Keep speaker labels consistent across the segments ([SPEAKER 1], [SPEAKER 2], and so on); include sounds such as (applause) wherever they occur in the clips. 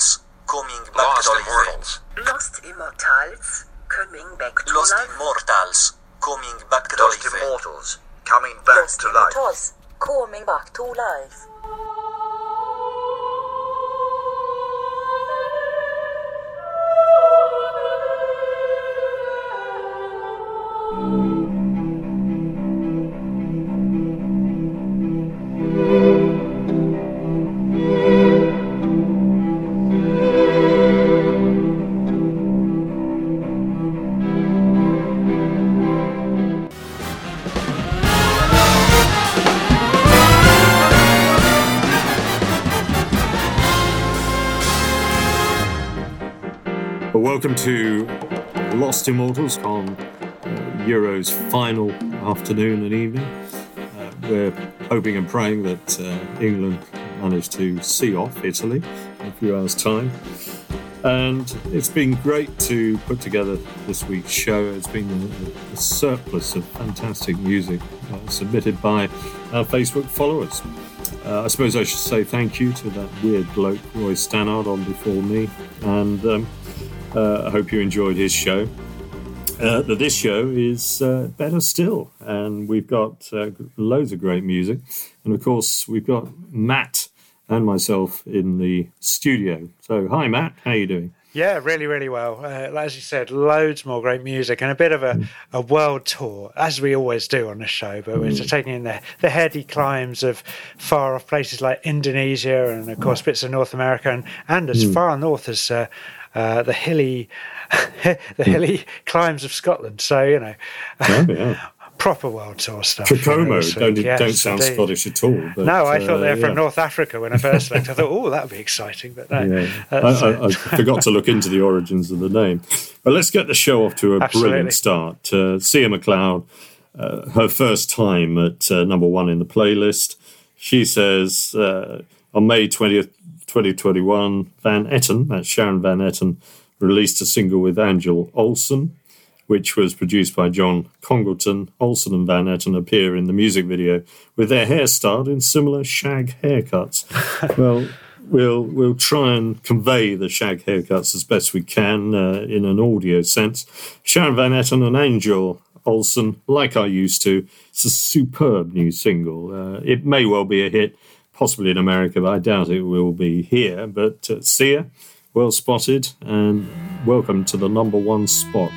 [SPEAKER 1] Immortals, coming back
[SPEAKER 2] Lost
[SPEAKER 1] to life.
[SPEAKER 2] Immortals.
[SPEAKER 3] Lost Immortals coming back to
[SPEAKER 1] Lost
[SPEAKER 3] life.
[SPEAKER 1] Immortals, coming back to
[SPEAKER 2] Lost
[SPEAKER 1] life.
[SPEAKER 2] Immortals. Coming back
[SPEAKER 4] Lost
[SPEAKER 2] to life.
[SPEAKER 4] Immortals coming back to life.
[SPEAKER 5] Lost Immortals on uh, Euro's final afternoon and evening. Uh, we're hoping and praying that uh, England manage to see off Italy in a few hours' time. And it's been great to put together this week's show. It's been a, a surplus of fantastic music uh, submitted by our Facebook followers. Uh, I suppose I should say thank you to that weird bloke, Roy Stannard, on before me. And um, uh, I hope you enjoyed his show. Uh, but this show is uh, better still, and we've got uh, loads of great music, and of course we've got Matt and myself in the studio. So, hi Matt, how you doing?
[SPEAKER 6] Yeah, really, really well. Uh, as you said, loads more great music and a bit of a, a world tour, as we always do on the show. But we're taking in the, the heady climbs of far off places like Indonesia and, of course, bits of North America and, and as far north as uh, uh, the hilly the hilly climbs of Scotland. So, you know,
[SPEAKER 5] Oh, yeah. (laughs)
[SPEAKER 6] proper world tour stuff. you know,
[SPEAKER 5] Kokomo don't.
[SPEAKER 6] Yes,
[SPEAKER 5] don't sound
[SPEAKER 6] indeed.
[SPEAKER 5] Scottish at all. But,
[SPEAKER 6] No, I thought they
[SPEAKER 5] uh,
[SPEAKER 6] were from. North Africa when I first looked. I thought, (laughs) oh, that would be exciting. But no,
[SPEAKER 5] Yeah. I, I,
[SPEAKER 6] uh,
[SPEAKER 5] I forgot to look into the origins of the name. But let's get the show off to a
[SPEAKER 6] Absolutely.
[SPEAKER 5] brilliant start. Uh, Sia McLeod, uh, her first time at uh, number one in the playlist. She says uh, on May 20th, 2021, Van Etten, that's Sharon Van Etten, released a single with Angel Olsen, which was produced by John Congleton. Olsen and Van Etten appear in the music video with their hair styled in similar shag haircuts. (laughs) well, we'll we'll try and convey the shag haircuts as best we can uh, in an audio sense. Sharon Van Etten and Angel Olsen, like I used to, it's a superb new single. Uh, it may well be a hit, possibly in America, but I doubt it will be here. But uh, Sia, well spotted, and welcome to the number one spot.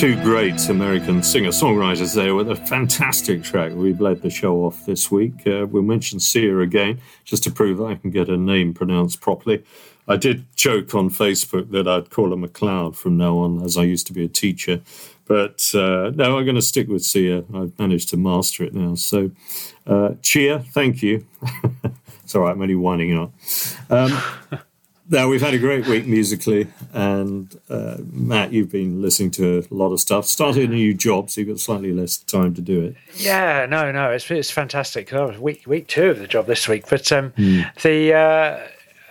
[SPEAKER 5] Two great American singer songwriters there with a fantastic track. We've led the show off this week. Uh, we'll mention Sia again, just to prove I can get her name pronounced properly. I did joke on Facebook that I'd call her McLeod from now on, as I used to be a teacher. But uh, no, I'm going to stick with Sia. I've managed to master it now. So, uh, cheer, thank you. (laughs) it's all right, I'm only winding up. Um, now, we've had a great week musically, and uh, Matt, you've been listening to a lot of stuff. Started a new job, so you've got slightly less time to do it.
[SPEAKER 6] Yeah, no, no, it's it's fantastic. I was week week two of the job this week, but um, the. Uh,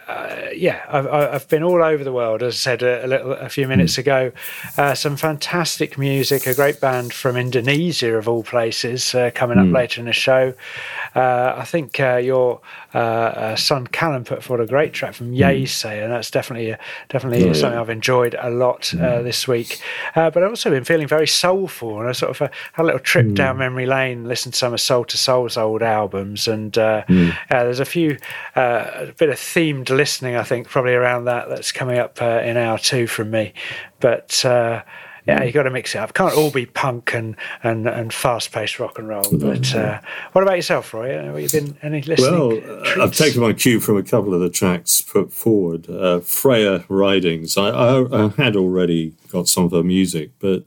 [SPEAKER 6] uh, yeah, I've, I've been all over the world, as I said a, a little a few minutes ago. Uh, some fantastic music, a great band from Indonesia of all places, uh, coming up later in the show. Uh, I think uh, your uh, uh, son Callum put forward a great track from Yase, and that's definitely definitely
[SPEAKER 5] Oh, yeah.
[SPEAKER 6] something I've enjoyed a lot uh, this week. Uh, but I've also been feeling very soulful, and I sort of uh, had a little trip down memory lane, listened to some of Soul II Soul's old albums, and uh, uh, there's a few uh, a bit of themed listening, I think, probably around that that's coming up uh, in hour two from me. But uh, yeah, you got to mix it up. Can't all be punk and and, and fast paced rock and roll. But uh, what about yourself, Roy? Have you been any listening?
[SPEAKER 5] Well, uh, I've taken my cue from a couple of the tracks put forward. Uh, Freya Ridings. I, I, I had already got some of her music, but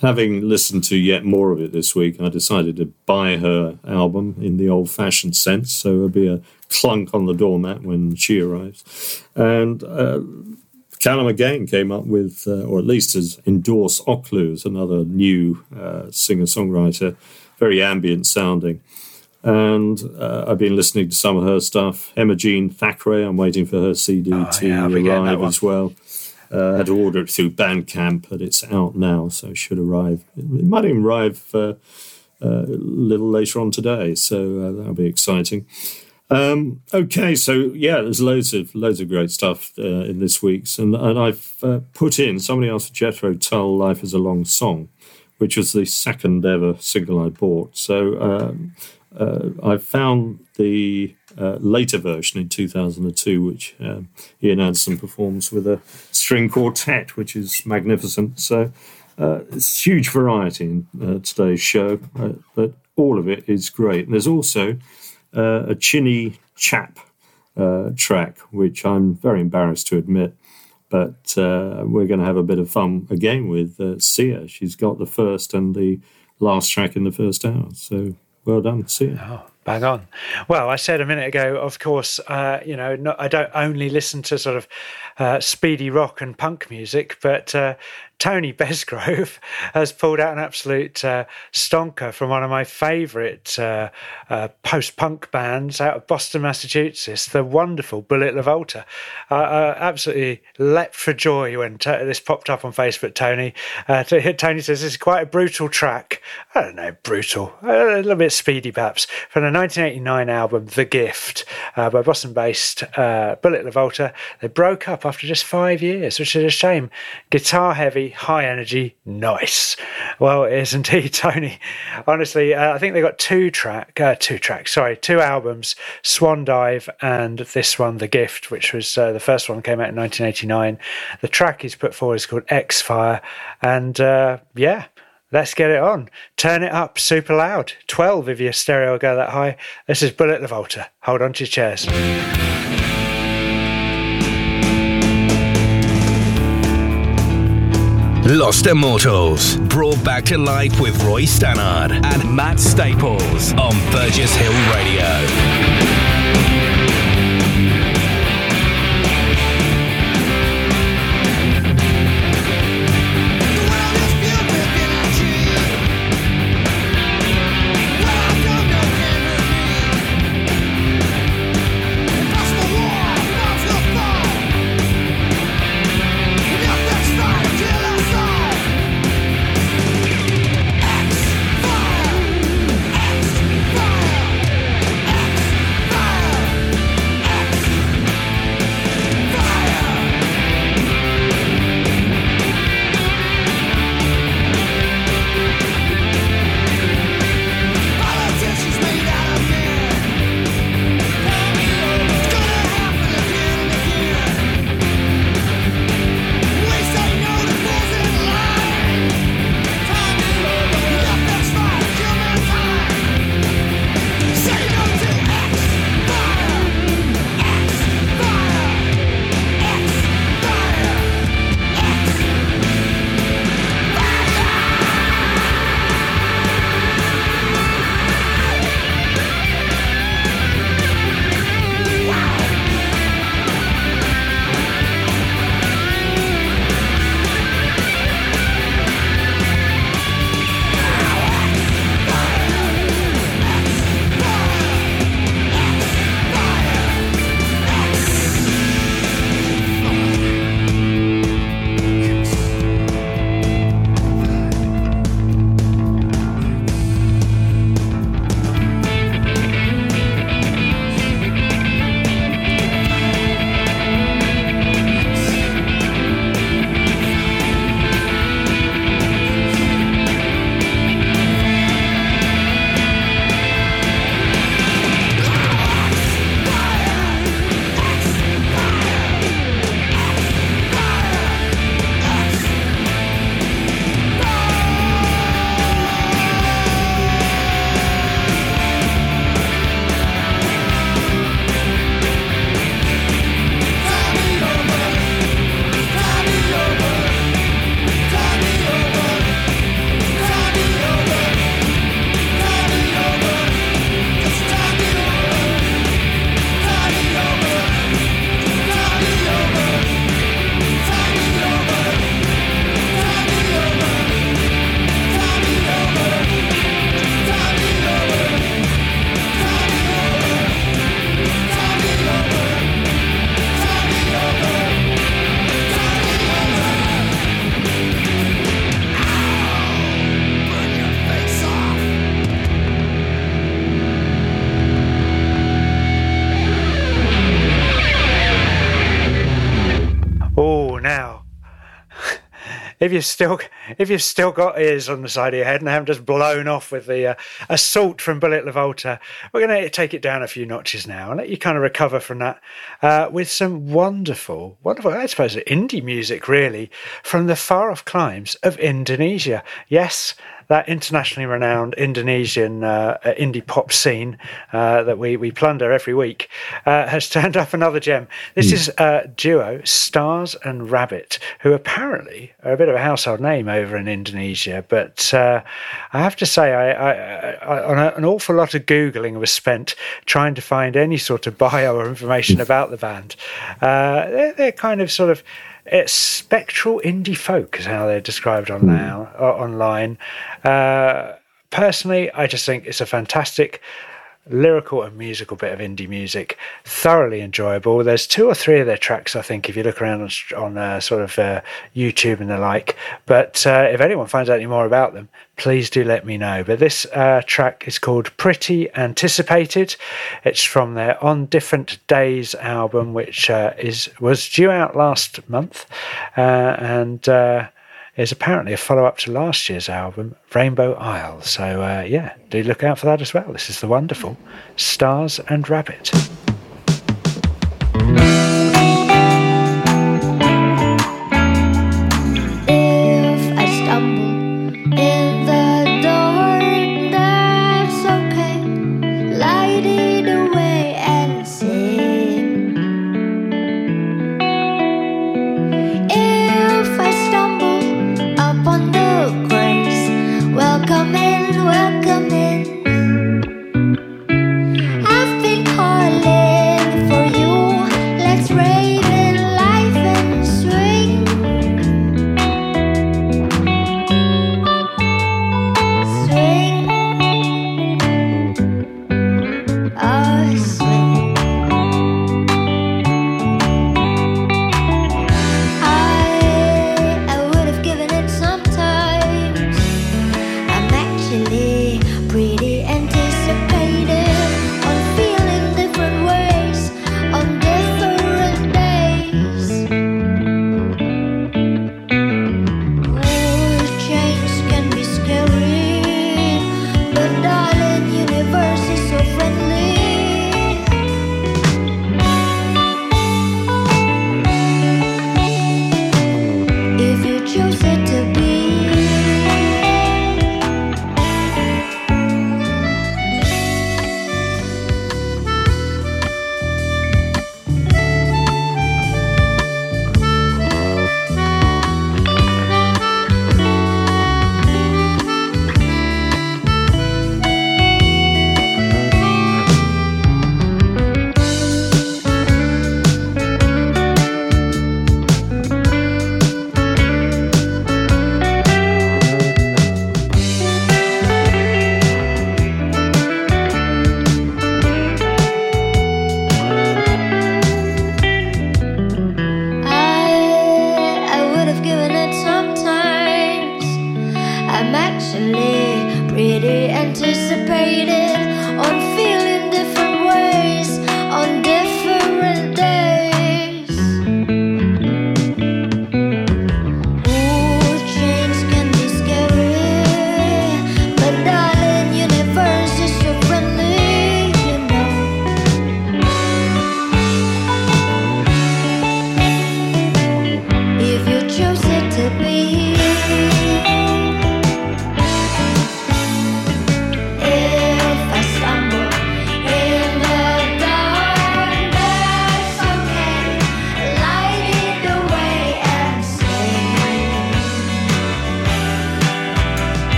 [SPEAKER 5] having listened to yet more of it this week, I decided to buy her album in the old fashioned sense. So it'll be a clunk on the doormat when she arrives. And uh, Callum again came up with, uh, or at least has endorsed Oklou as another new uh, singer songwriter, very ambient sounding. And uh, I've been listening to some of her stuff. Emma Jean Thackray, I'm waiting for her CD
[SPEAKER 6] Oh,
[SPEAKER 5] to
[SPEAKER 6] yeah, I'll be getting that
[SPEAKER 5] arrive as well. Uh, I had to order it through Bandcamp, but it's out now, so it should arrive. It might even arrive uh, uh, a little later on today, so uh, that'll be exciting. Um, okay, so yeah, there's loads of loads of great stuff uh, in this week's, and, and I've uh, put in somebody asked for Jethro Tull "Life Is a Long Song," which was the second ever single I bought. So um, uh, I found the uh, later version in 2002, which um, Ian Anderson performs with a string quartet, which is magnificent. So uh, it's huge variety in uh, today's show, but all of it is great. And there's also uh, a Chinny Chap uh, track, which I'm very embarrassed to admit. But uh, we're going to have a bit of fun again with uh, Sia. She's got the first and the last track in the first hour. So well done, Sia.
[SPEAKER 6] Oh, bang on. Well, I said a minute ago, of course, uh, you know, no, I don't only listen to sort of uh, speedy rock and punk music, but uh, Tony Besgrove (laughs) has pulled out an absolute uh, stonker from one of my favourite uh, uh, post punk bands out of Boston, Massachusetts, the wonderful Bullet LaVolta. I absolutely leapt for joy when t- this popped up on Facebook, Tony. Uh, (laughs) Tony says this is quite a brutal track. I don't know, brutal, a little bit speedy perhaps, from the 1989 album The Gift uh, by Boston based uh, Bullet LaVolta. They broke up after just five years, which is a shame. Guitar heavy, high energy, nice. Well, it is (laughs) indeed, Tony. Honestly, uh, I think they got two track, uh, two tracks, sorry, two albums, Swan Dive and this one, The Gift, which was uh, the first one came out in 1989. The track he's put forward is called X Fire, and uh, yeah. Let's get it on. Turn it up super loud. 12 if your stereo go that high. This is Bullet LaVolta. Hold on to your chairs.
[SPEAKER 2] Lost Immortals, brought back to life with Roy Stannard and Matt Staples on Burgess Hill Radio.
[SPEAKER 6] If you've still if you've still got ears on the side of your head and haven't just blown off with the uh, assault from Bullet Lavolta, we're going to take it down a few notches now and let you kind of recover from that uh, with some wonderful, wonderful, I suppose, indie music really from the far off climes of Indonesia. Yes, that internationally renowned Indonesian uh, indie pop scene uh, that we, we plunder every week uh, has turned up another gem. This is a duo Stars and Rabbit, who apparently are a bit of a household name over in Indonesia. But uh, I have to say, I, I, I, on a, an awful lot of Googling was spent trying to find any sort of (laughs) bio or information about the band. Uh, they're, they're kind of sort of it's spectral indie folk is how they're described on now uh, online. Uh, personally, I just think it's a fantastic lyrical and musical bit of indie music, thoroughly enjoyable. There's two or three of their tracks, I think, if you look around on, on uh, sort of uh, YouTube and the like. But uh, if anyone finds out any more about them, please do let me know. But this uh, track is called Pretty Anticipated. It's from their On Different Days album, which uh, is was due out last month. Uh, and is apparently a follow up to last year's album, Rainbow Isle. So, uh, yeah, do look out for that as well. This is the wonderful Stars and Rabbit.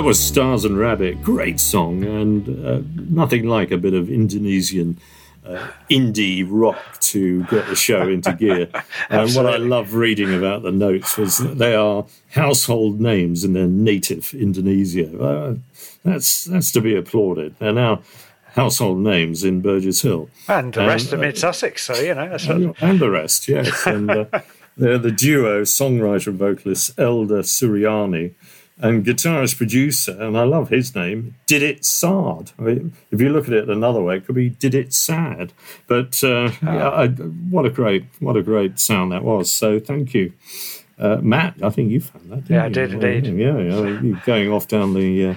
[SPEAKER 5] That was Stars and Rabbit. Great song, and uh, nothing like a bit of Indonesian uh, indie rock to get the show into gear. (laughs) And what I love reading about the notes was that they are household names in their native Indonesia. Uh, that's that's to be applauded. They're now household names in Burgess Hill.
[SPEAKER 6] And the rest of
[SPEAKER 5] uh,
[SPEAKER 6] mid Sussex, so you know
[SPEAKER 5] and, and the rest, yes. (laughs) And uh, they're the duo songwriter and vocalist Elda Suryani and guitarist producer, and I love his name, Didit Saad. I mean, if you look at it another way, it could be Did It Sad. But uh, yeah, I, what a great, what a great sound that was. So thank you. Uh, Matt, I think you found that. Didn't
[SPEAKER 6] Yeah, I
[SPEAKER 5] you?
[SPEAKER 6] did indeed.
[SPEAKER 5] Yeah, yeah. You're going off down the uh,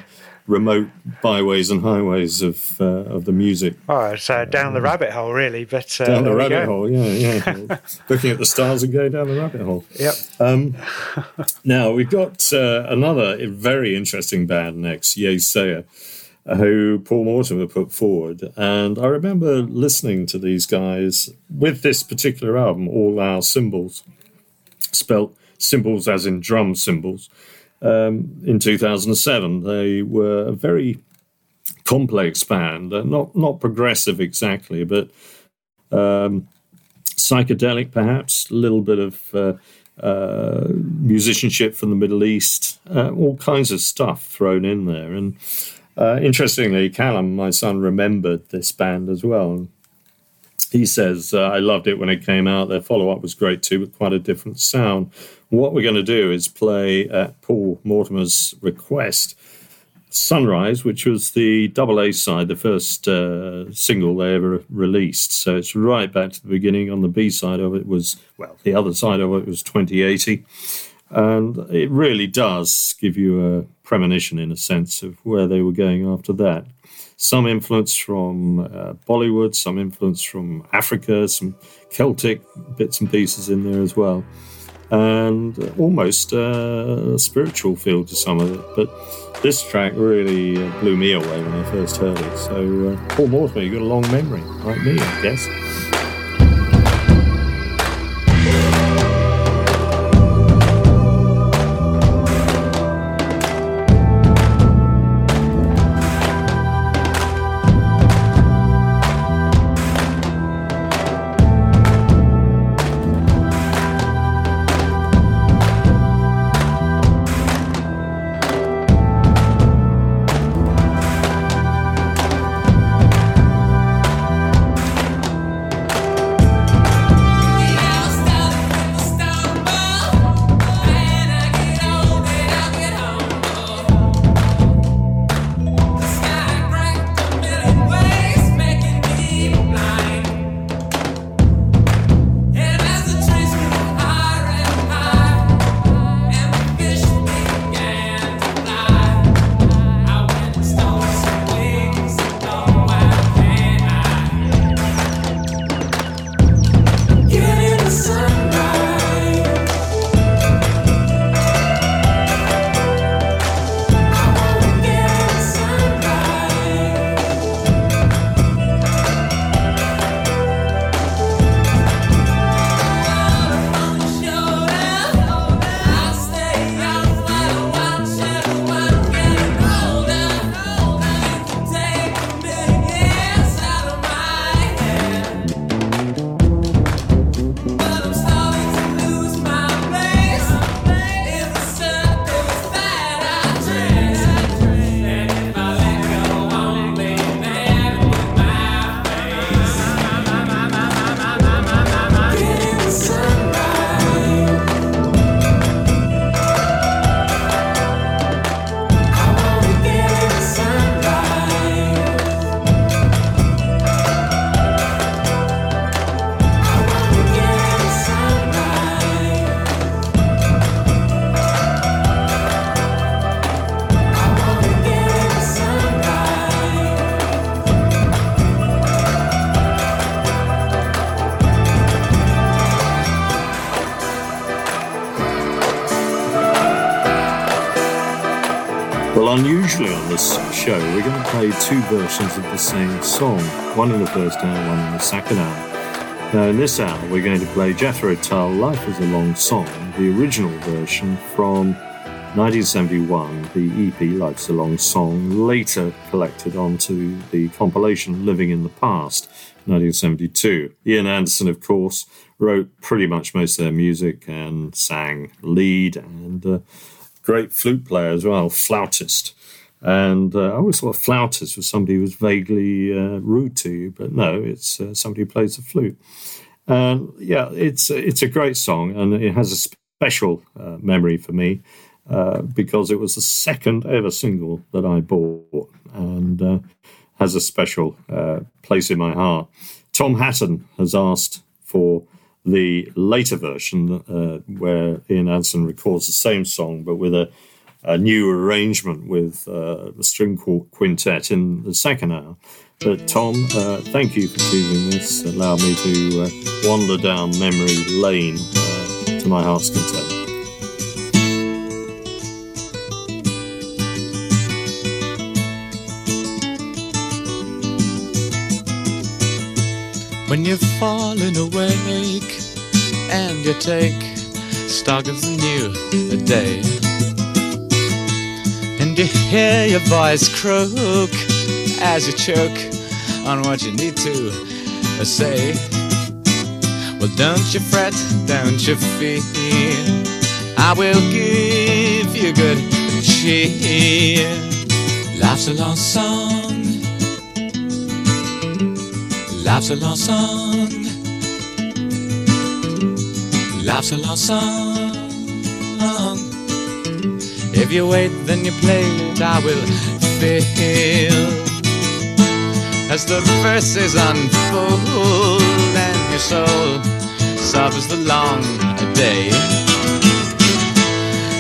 [SPEAKER 5] remote byways and highways of uh, of the music.
[SPEAKER 6] oh, it's uh, down the rabbit hole, really. But uh,
[SPEAKER 5] Down the rabbit hole, yeah, yeah. (laughs) Looking at the stars and going down the rabbit hole.
[SPEAKER 6] Yep.
[SPEAKER 5] Um, (laughs) now we've got uh, another very interesting band next, Yeasayer, who Paul Mortimer put forward, and I remember listening to these guys with this particular album, All Hour Cymbals, spelt symbols as in drum cymbals. Um, in 2007, they were a very complex band, uh, not not progressive exactly, but um, psychedelic perhaps, a little bit of uh, uh, musicianship from the Middle East, uh, all kinds of stuff thrown in there. And uh, interestingly, Callum, my son, remembered this band as well. He says, uh, I loved it when it came out. Their follow up was great too, but quite a different sound. What we're going to do is play at Paul Mortimer's request Sunrise, which was the double A side, the first uh, single they ever released. So it's right back to the beginning. On the B side of it was, well, the other side of it was 2080. And it really does give you a premonition, in a sense, of where they were going after that. Some influence from uh, Bollywood, some influence from Africa, some Celtic bits and pieces in there as well and almost a spiritual feel to some of it. But this track really uh, blew me away when I first heard it. So, uh, Paul Mortimer, you've got a long memory, like me, I guess. Show, we're going to play two versions of the same song one in the first hour, one in the second hour. Now, in this hour, we're going to play Jethro Tull Life is a Long Song, the original version from 1971, the EP Life's a Long Song later collected onto the compilation Living in the Past, 1972. Ian Anderson, of course, wrote pretty much most of their music and sang lead and uh, great flute player as well, flautist. And uh, I always thought flautist was somebody who was vaguely uh, rude to you, but no, it's uh, somebody who plays the flute. And yeah, it's it's a great song, and it has a special uh, memory for me uh, because it was the second ever single that I bought, and uh, has a special place in my heart. Tom Hatton has asked for the later version where Ian Anderson records the same song but with a, a new arrangement with uh, the string qu- quintet in the second hour. But Tom, uh, thank you for choosing this. Allow me to uh, wander down memory lane uh, to my heart's content.
[SPEAKER 7] When you've fallen awake and you take stock of the new day, you hear your voice croak as you choke on what you need to say. Well, don't you fret, don't you fear. I will give you good cheer. Life's a long song. Life's a long song. Life's a long song. If you wait, then you play it, I will feel. As the verses unfold and your soul suffers the long day.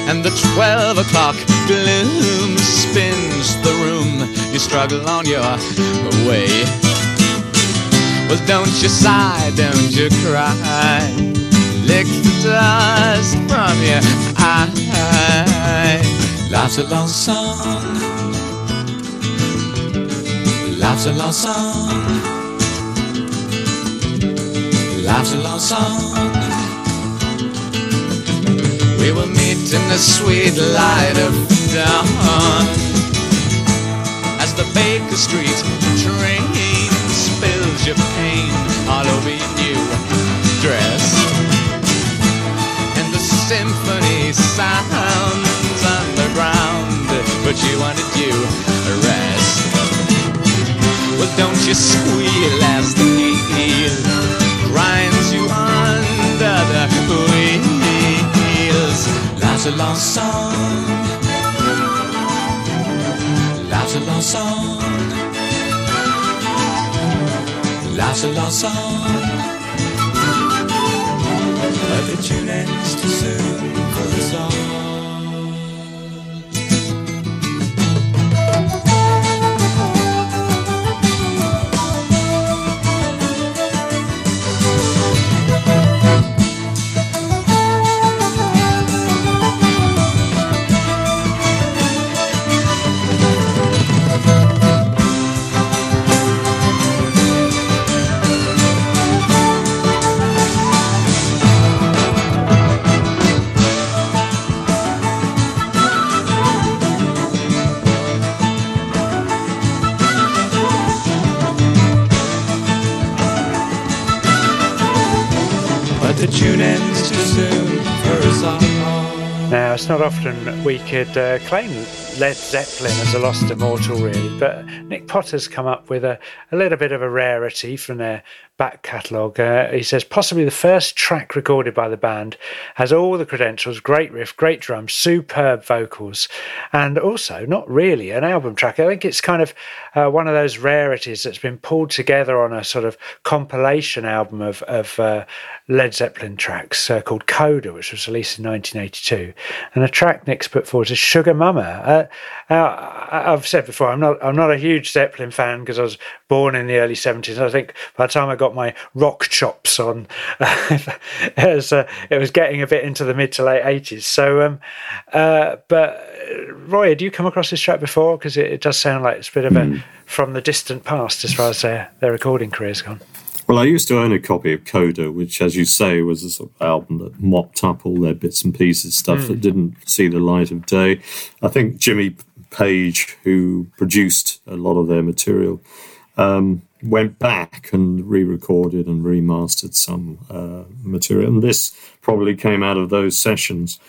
[SPEAKER 7] And the twelve o'clock gloom spins the room. You struggle on your way. Well, don't you sigh, don't you cry. Dust from your eye. Life's a long song. Life's a long song. Life's a long song. We will meet in the sweet light of dawn as the Baker Street train spills your pain all over your new dress. Sounds underground, but you wanted a rest. Well, don't you squeal as the heel grinds you under the wheels. Life's a long song. Life's a long song. Life's a long song. But the tune ends too soon for the song.
[SPEAKER 6] It's not often we could uh, claim Led Zeppelin as a lost immortal, really, but Nick Potter's come up with a, a little bit of a rarity from their back catalogue. Uh, he says possibly the first track recorded by the band has all the credentials great riff, great drums, superb vocals, and also not really an album track. I think it's kind of uh, one of those rarities that's been pulled together on a sort of compilation album of, of uh, Led Zeppelin tracks uh, called Coda, which was released in 1982. And the track Nick's put forward is Sugar Mama. Uh, I've said before, I'm not I'm not a huge Zeppelin fan because I was born in the early 70s. I think by the time I got my rock chops on, (laughs) it, was, uh, it was getting a bit into the mid to late 80s. So, um, uh, but uh, Roy, had you come across this track before? Because it, it does sound like it's a bit of a from the distant past as far as their, their recording career's gone.
[SPEAKER 5] Well, I used to own a copy of Coda, which, as you say, was a sort of album that mopped up all their bits and pieces, stuff that didn't see the light of day. I think Jimmy Page, who produced a lot of their material, um, went back and re-recorded and remastered some uh, material, and this probably came out of those sessions.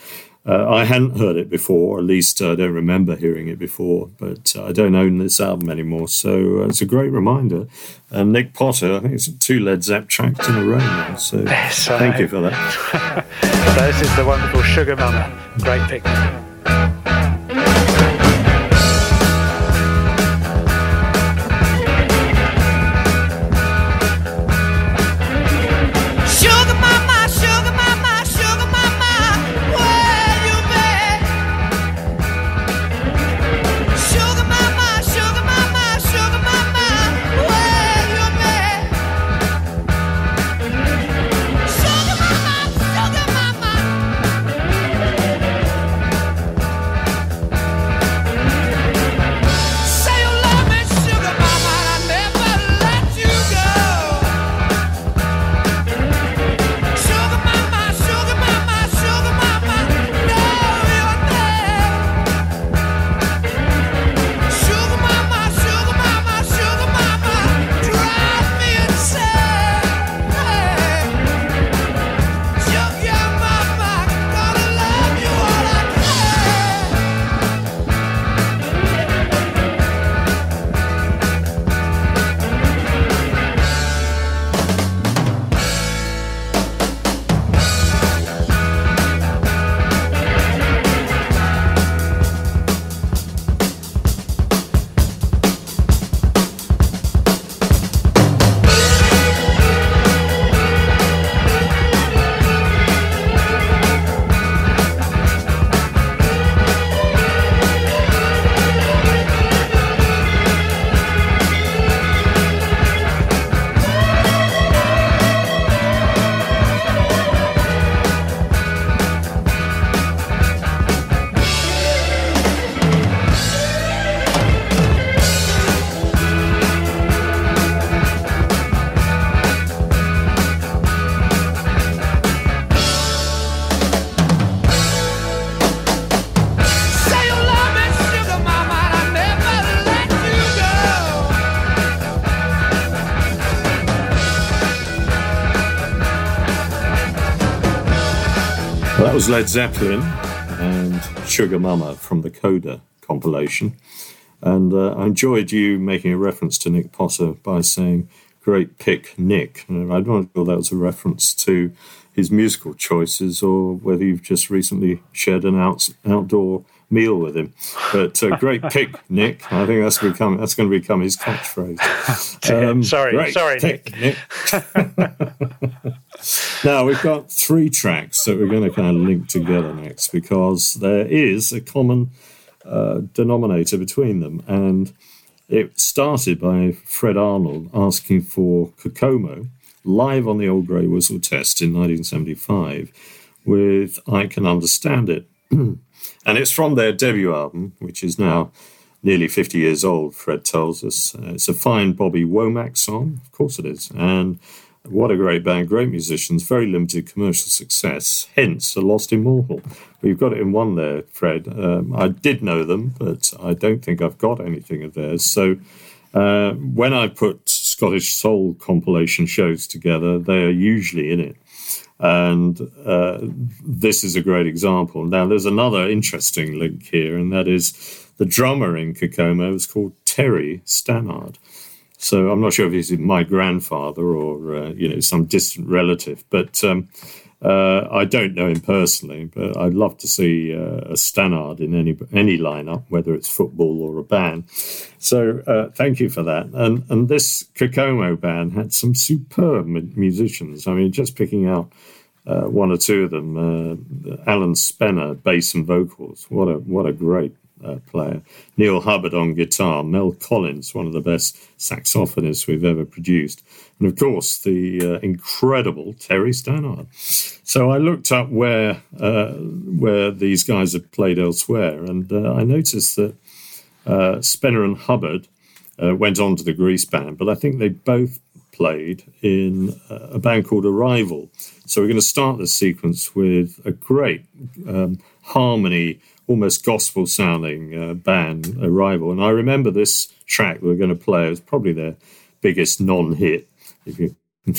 [SPEAKER 5] Uh, I hadn't heard it before, or at least I don't remember hearing it before, but uh, I don't own this album anymore, so uh, it's a great reminder. And Nick Potter, I think it's two Led Zepp tracks in a row now, so
[SPEAKER 8] Yes,
[SPEAKER 5] thank you for that.
[SPEAKER 8] So (laughs) this is the wonderful Sugar Mama. Great pick.
[SPEAKER 5] Was Led Zeppelin and Sugar Mama from the Coda compilation. And uh, I enjoyed you making a reference to Nick Potter by saying, Great pick, Nick. And I'm not know sure that was a reference to his musical choices or whether you've just recently shared an out- outdoor meal with him. But uh, great (laughs) pick, Nick. I think that's become that's going to become his catchphrase. (laughs) Um,
[SPEAKER 8] Sorry, sorry,
[SPEAKER 5] pick, Nick. (laughs) Now we've got three tracks that we're going to kind of link together next because there is a common uh, denominator between them, and it started by Fred Arnold asking for Kokomo live on the Old Grey Whistle Test in 1975 with "I Can Understand It," (clears throat) and it's from their debut album, which is now nearly 50 years old. Fred tells us Uh, it's a fine Bobby Womack song, of course it is, and what a great band, great musicians, very limited commercial success, hence a lost immortal. We've got it in one there, Fred. Um, I did know them, but I don't think I've got anything of theirs. So uh, when I put Scottish Soul compilation shows together, they are usually in it. And uh, this is a great example. Now, there's another interesting link here, and that is the drummer in Kokomo is called Terry Stannard. So I'm not sure if he's my grandfather or uh, you know some distant relative, but um, uh, I don't know him personally. But I'd love to see uh, a Stannard in any any lineup, whether it's football or a band. So uh, thank you for that. And and this Kokomo band had some superb musicians. I mean, just picking out uh, one or two of them, uh, Alan Spenner, bass and vocals. What a what a great uh, player. Neil Hubbard on guitar. Mel Collins, one of the best saxophonists we've ever produced, and of course the uh, incredible Terry Stannard. So I looked up where uh, where these guys have played elsewhere, and uh, I noticed that uh, Spenner and Hubbard uh, went on to the Grease band, but I think they both played in a band called Arrival. So we're going to start the sequence with a great um, harmony, almost gospel sounding uh, band, Arrival. And I remember this track we're going to play. It was probably their biggest non hit. If you. (laughs)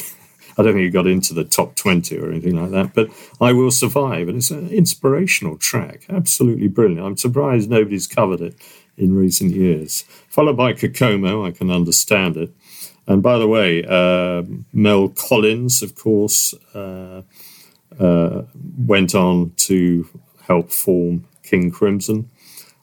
[SPEAKER 5] I don't think it got into the top 20 or anything like that, but I Will Survive. And it's an inspirational track, absolutely brilliant. I'm surprised nobody's covered it in recent years. Followed by Kokomo, I can understand it. And by the way, uh, Mel Collins, of course, uh, uh, went on to help form King Crimson.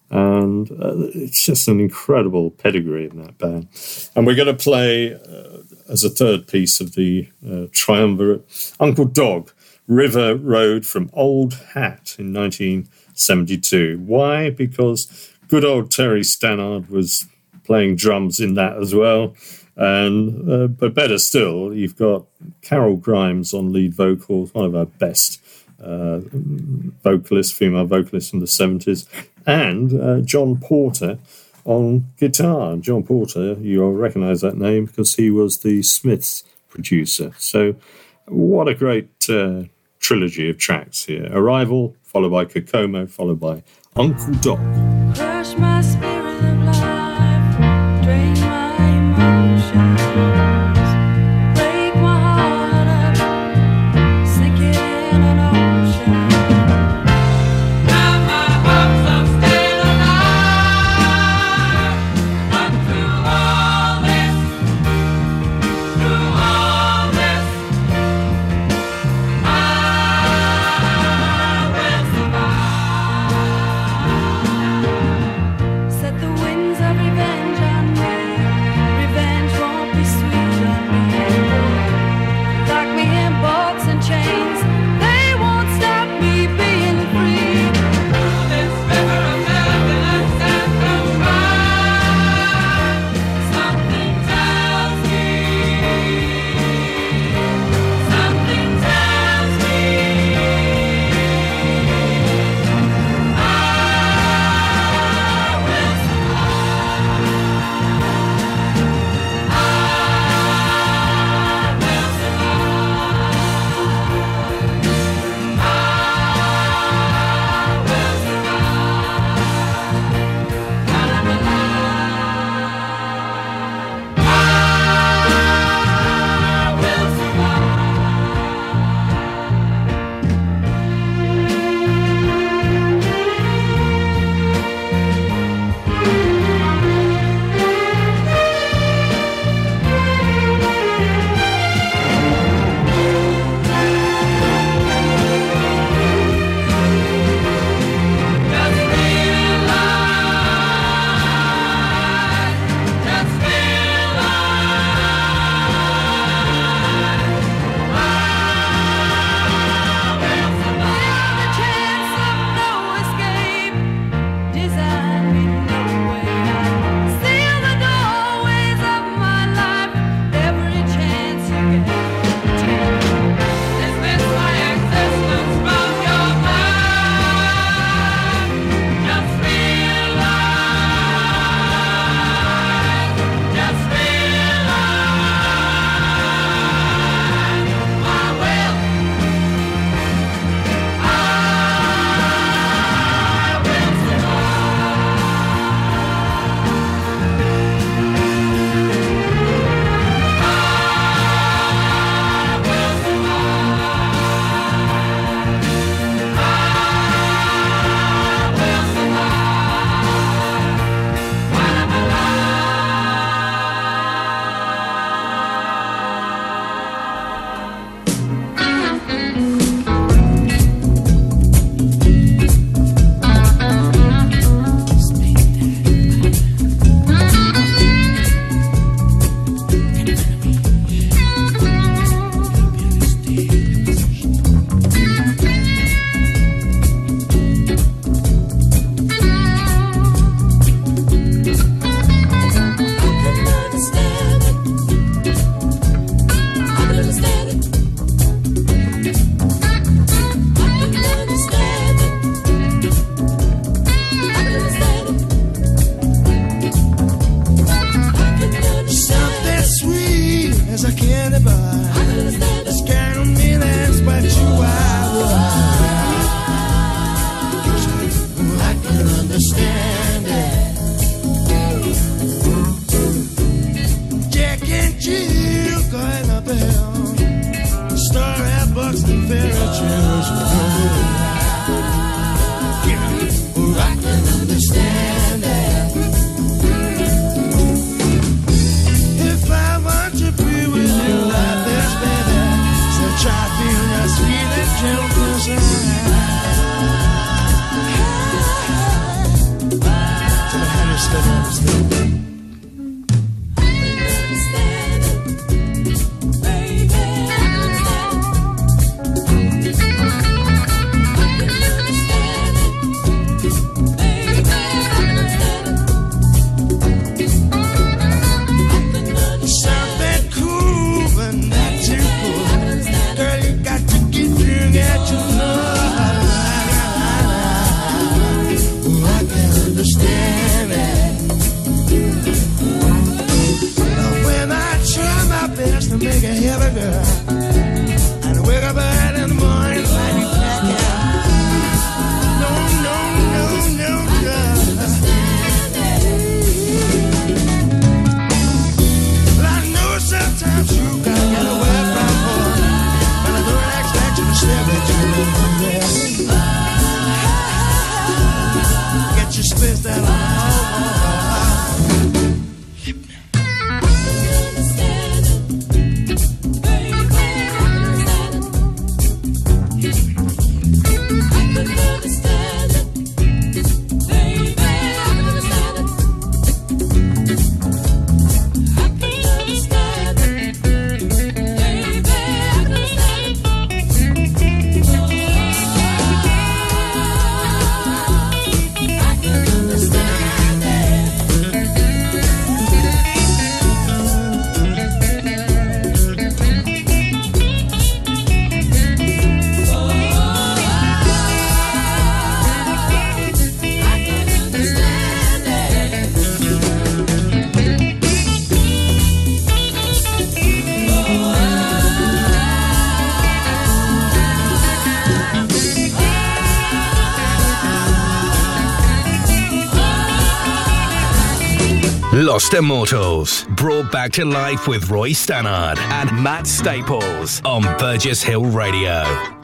[SPEAKER 5] And uh, it's just an incredible pedigree in that band. And we're going to play uh, as a third piece of the uh, triumvirate Uncle Dog, River Road from Old Hat in 1972. Why? Because good old Terry Stannard was playing drums in that as well. And uh, but better still, you've got Carol Grimes on lead vocals, one of our best uh, vocalists, female vocalist from the seventies, and uh, John Porter on guitar. John Porter, you'll recognise that name because he was the Smiths producer. So, what a great uh, trilogy of tracks here: Arrival, followed by Kokomo, followed by Uncle
[SPEAKER 8] Dog.
[SPEAKER 9] Lost Immortals, brought back to life with Roy Stannard and Matt Staples on Burgess Hill Radio.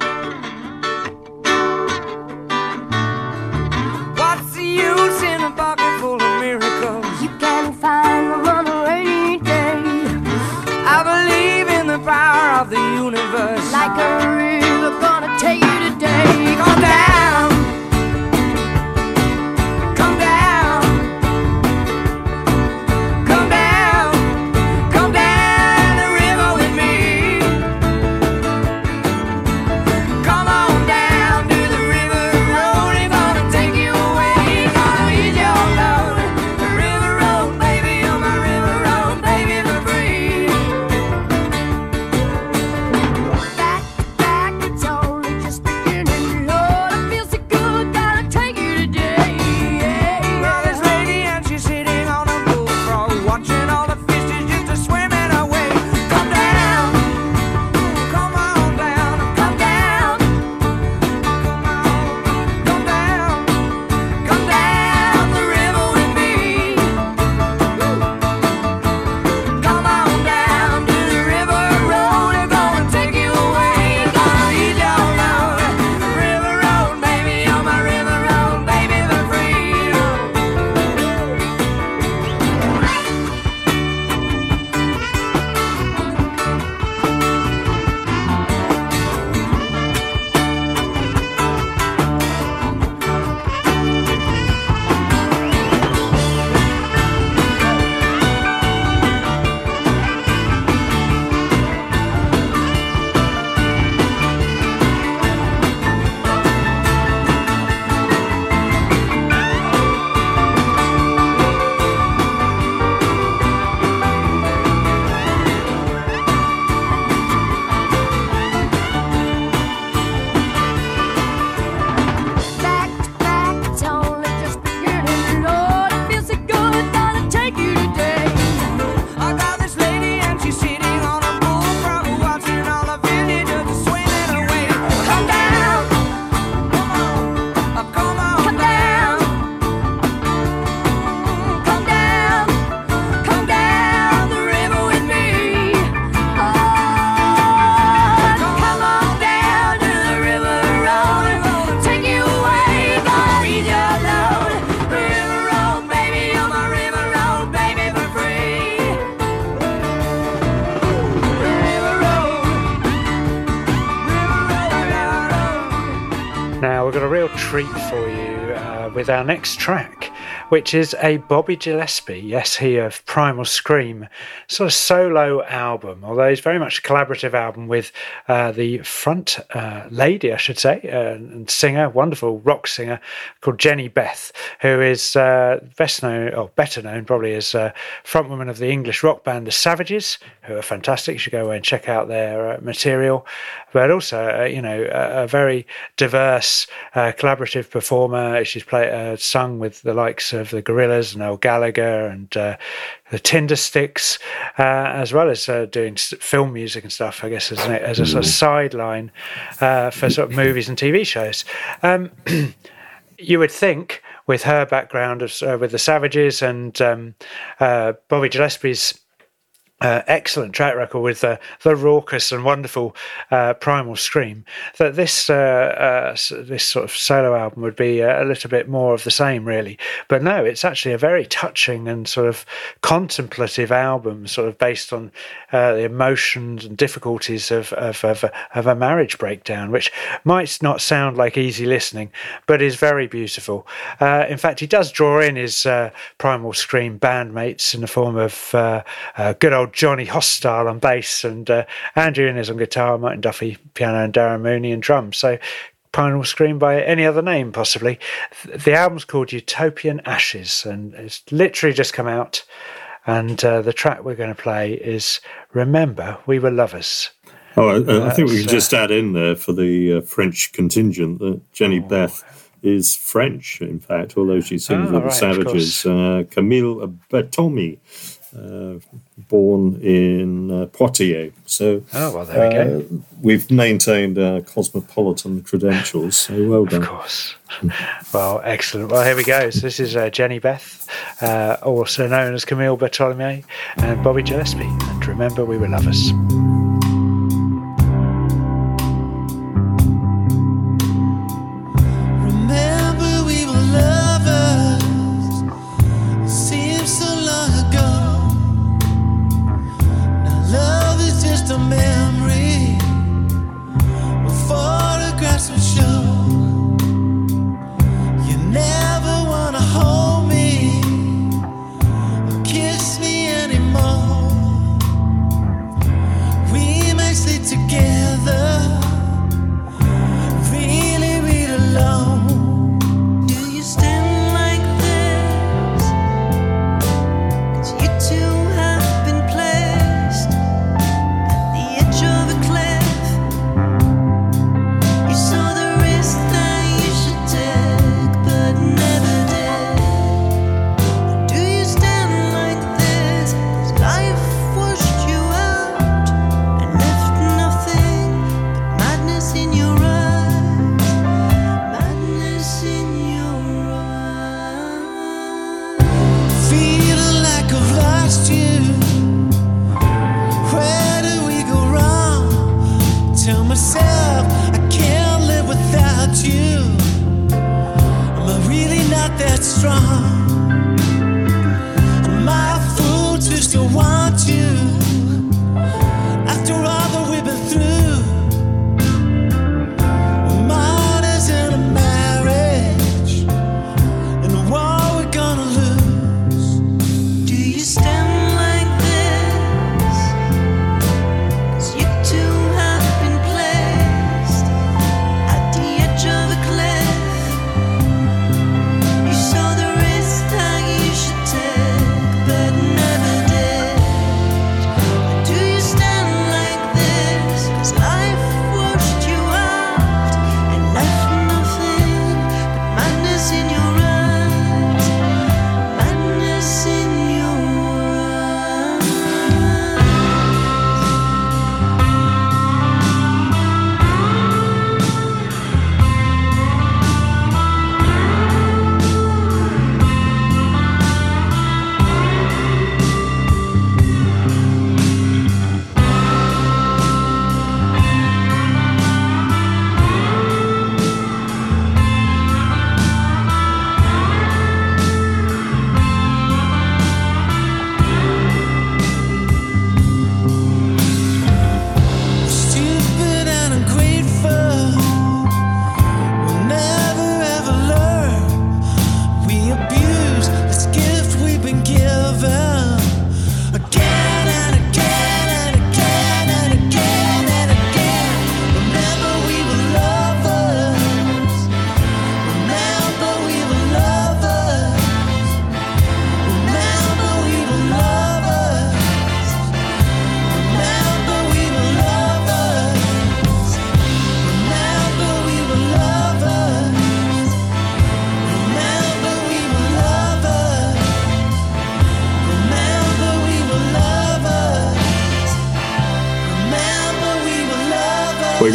[SPEAKER 6] Which is a Bobby Gillespie, yes, he of Primal Scream, sort of solo album, although it's very much a collaborative album with uh, the front uh, lady, I should say, uh, and singer, wonderful rock singer called Jehnny Beth, who is uh, best known, or better known probably as uh, frontwoman of the English rock band The Savages, who are fantastic. You should go and check out their uh, material. But also, you know, a, a very diverse, collaborative performer. She's played, sung with the likes of the Gorillaz, Noel Gallagher, and the Tindersticks, uh, as well as uh, doing film music and stuff. I guess as, an, as a sort of sideline uh, for sort of movies and TV shows. Um, (clears throat) you would think with her background of, uh, with the Savages and um, uh, Bobby Gillespie's uh, excellent track record with uh, the raucous and wonderful uh, Primal Scream, that this uh, uh, this sort of solo album would be a, a little bit more of the same, really. But no, it's actually a very touching and sort of contemplative album, sort of based on uh, the emotions and difficulties of of, of, a, of a marriage breakdown, which might not sound like easy listening, but is very beautiful. Uh, in fact, he does draw in his uh, Primal Scream bandmates in the form of uh, uh, good old Johnny Hostile on bass and uh, Andrew Innes on guitar, Martin Duffy piano, and Darren Mooney on drums. So. Primal Scream by any other name, possibly. The album's called Utopian Ashes, and it's literally just come out. And uh, the track we're going to play is Remember We Were Lovers.
[SPEAKER 5] Oh, I, I think we can just add in there for the uh, French contingent that Jehnny Beth is French, in fact, although she sings
[SPEAKER 6] Oh,
[SPEAKER 5] with
[SPEAKER 6] right,
[SPEAKER 5] the Savages. Uh, Camille Berthomier, uh, born in uh, Poitiers. So
[SPEAKER 6] Oh, well, there we go.
[SPEAKER 5] uh, we've maintained our cosmopolitan credentials, so well done.
[SPEAKER 6] Of course. Well, excellent. Well, here we go. So this is uh, Jehnny Beth, uh, also known as Camille Bartolome, and Bobby Gillespie. And remember, we were lovers.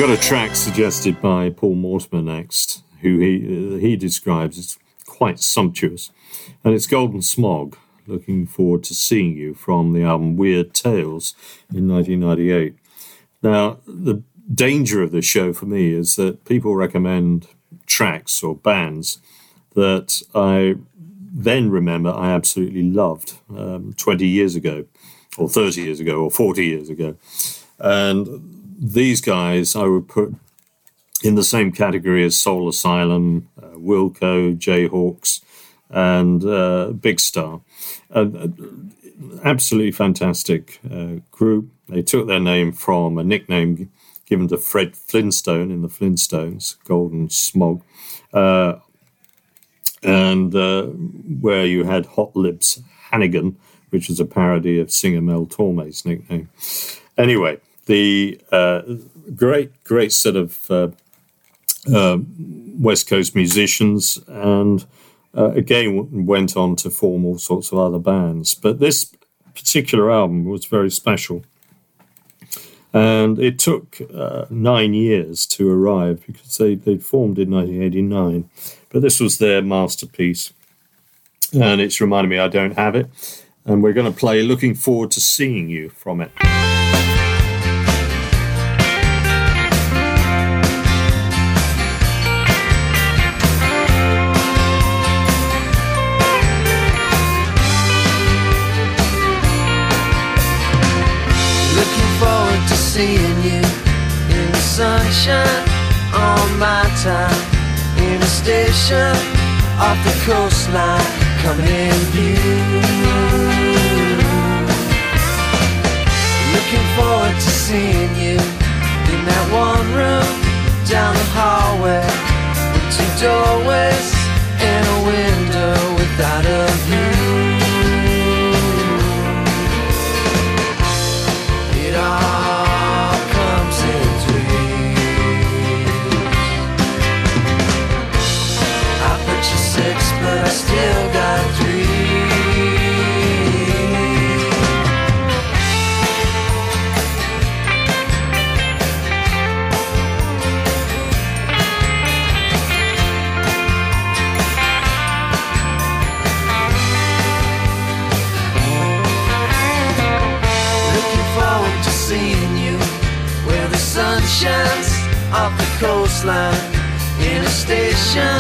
[SPEAKER 5] Got a track suggested by Paul Mortimer next, who he uh, he describes as quite sumptuous, and it's Golden Smog. Looking forward to seeing you from the album Weird Tales in 1998. Now, the danger of this show for me is that people recommend tracks or bands that I then remember I absolutely loved um, 20 years ago, or 30 years ago, or 40 years ago. And these guys I would put in the same category as Soul Asylum, uh, Wilco, Jayhawks, and uh, Big Star. Uh, absolutely fantastic uh, group. They took their name from a nickname given to Fred Flintstone in the Flintstones, Golden Smog, uh, and uh, where you had Hot Lips Hannigan, which was a parody of singer Mel Torme's nickname. Anyway, the uh, great, great set of uh, uh, West Coast musicians, and uh, again went on to form all sorts of other bands. But this particular album was very special. And it took uh, nine years to arrive because they, they formed in 1989. But this was their masterpiece. And it's reminded me I don't have it. And we're going to play Looking Forward to Seeing You from it.
[SPEAKER 8] In a station off the coastline coming in view. Looking forward to seeing you in that one room down the hallway with two doorways and a window without a coastline in a station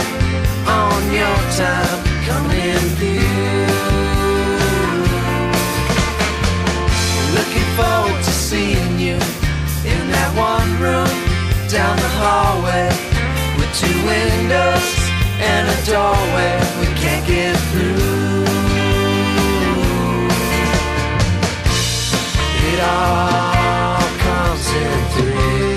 [SPEAKER 8] on your time coming in view. Looking forward to seeing you in that one room down the hallway with two windows and a doorway we can't get through. It all comes in threes.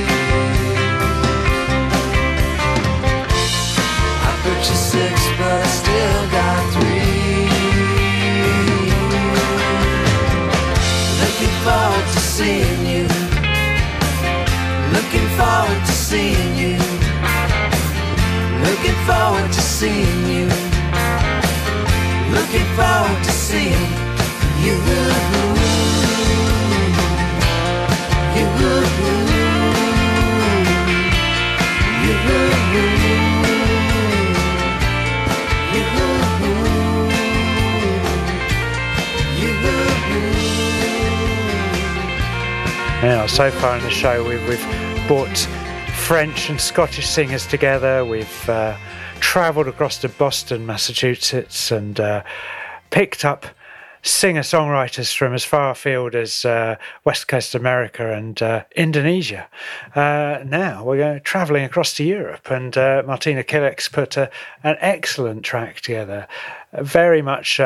[SPEAKER 8] Seeing you. Looking forward to seeing you. Looking forward to seeing you.
[SPEAKER 6] Now, so far in the show, we've, we've brought French and Scottish singers together. We've uh, travelled across to Boston, Massachusetts, and uh, picked up singer songwriters from as far afield as uh, West Coast America and uh, Indonesia. Uh, now we're going travelling across to Europe, and uh, Martina Killex put a, an excellent track together, very much.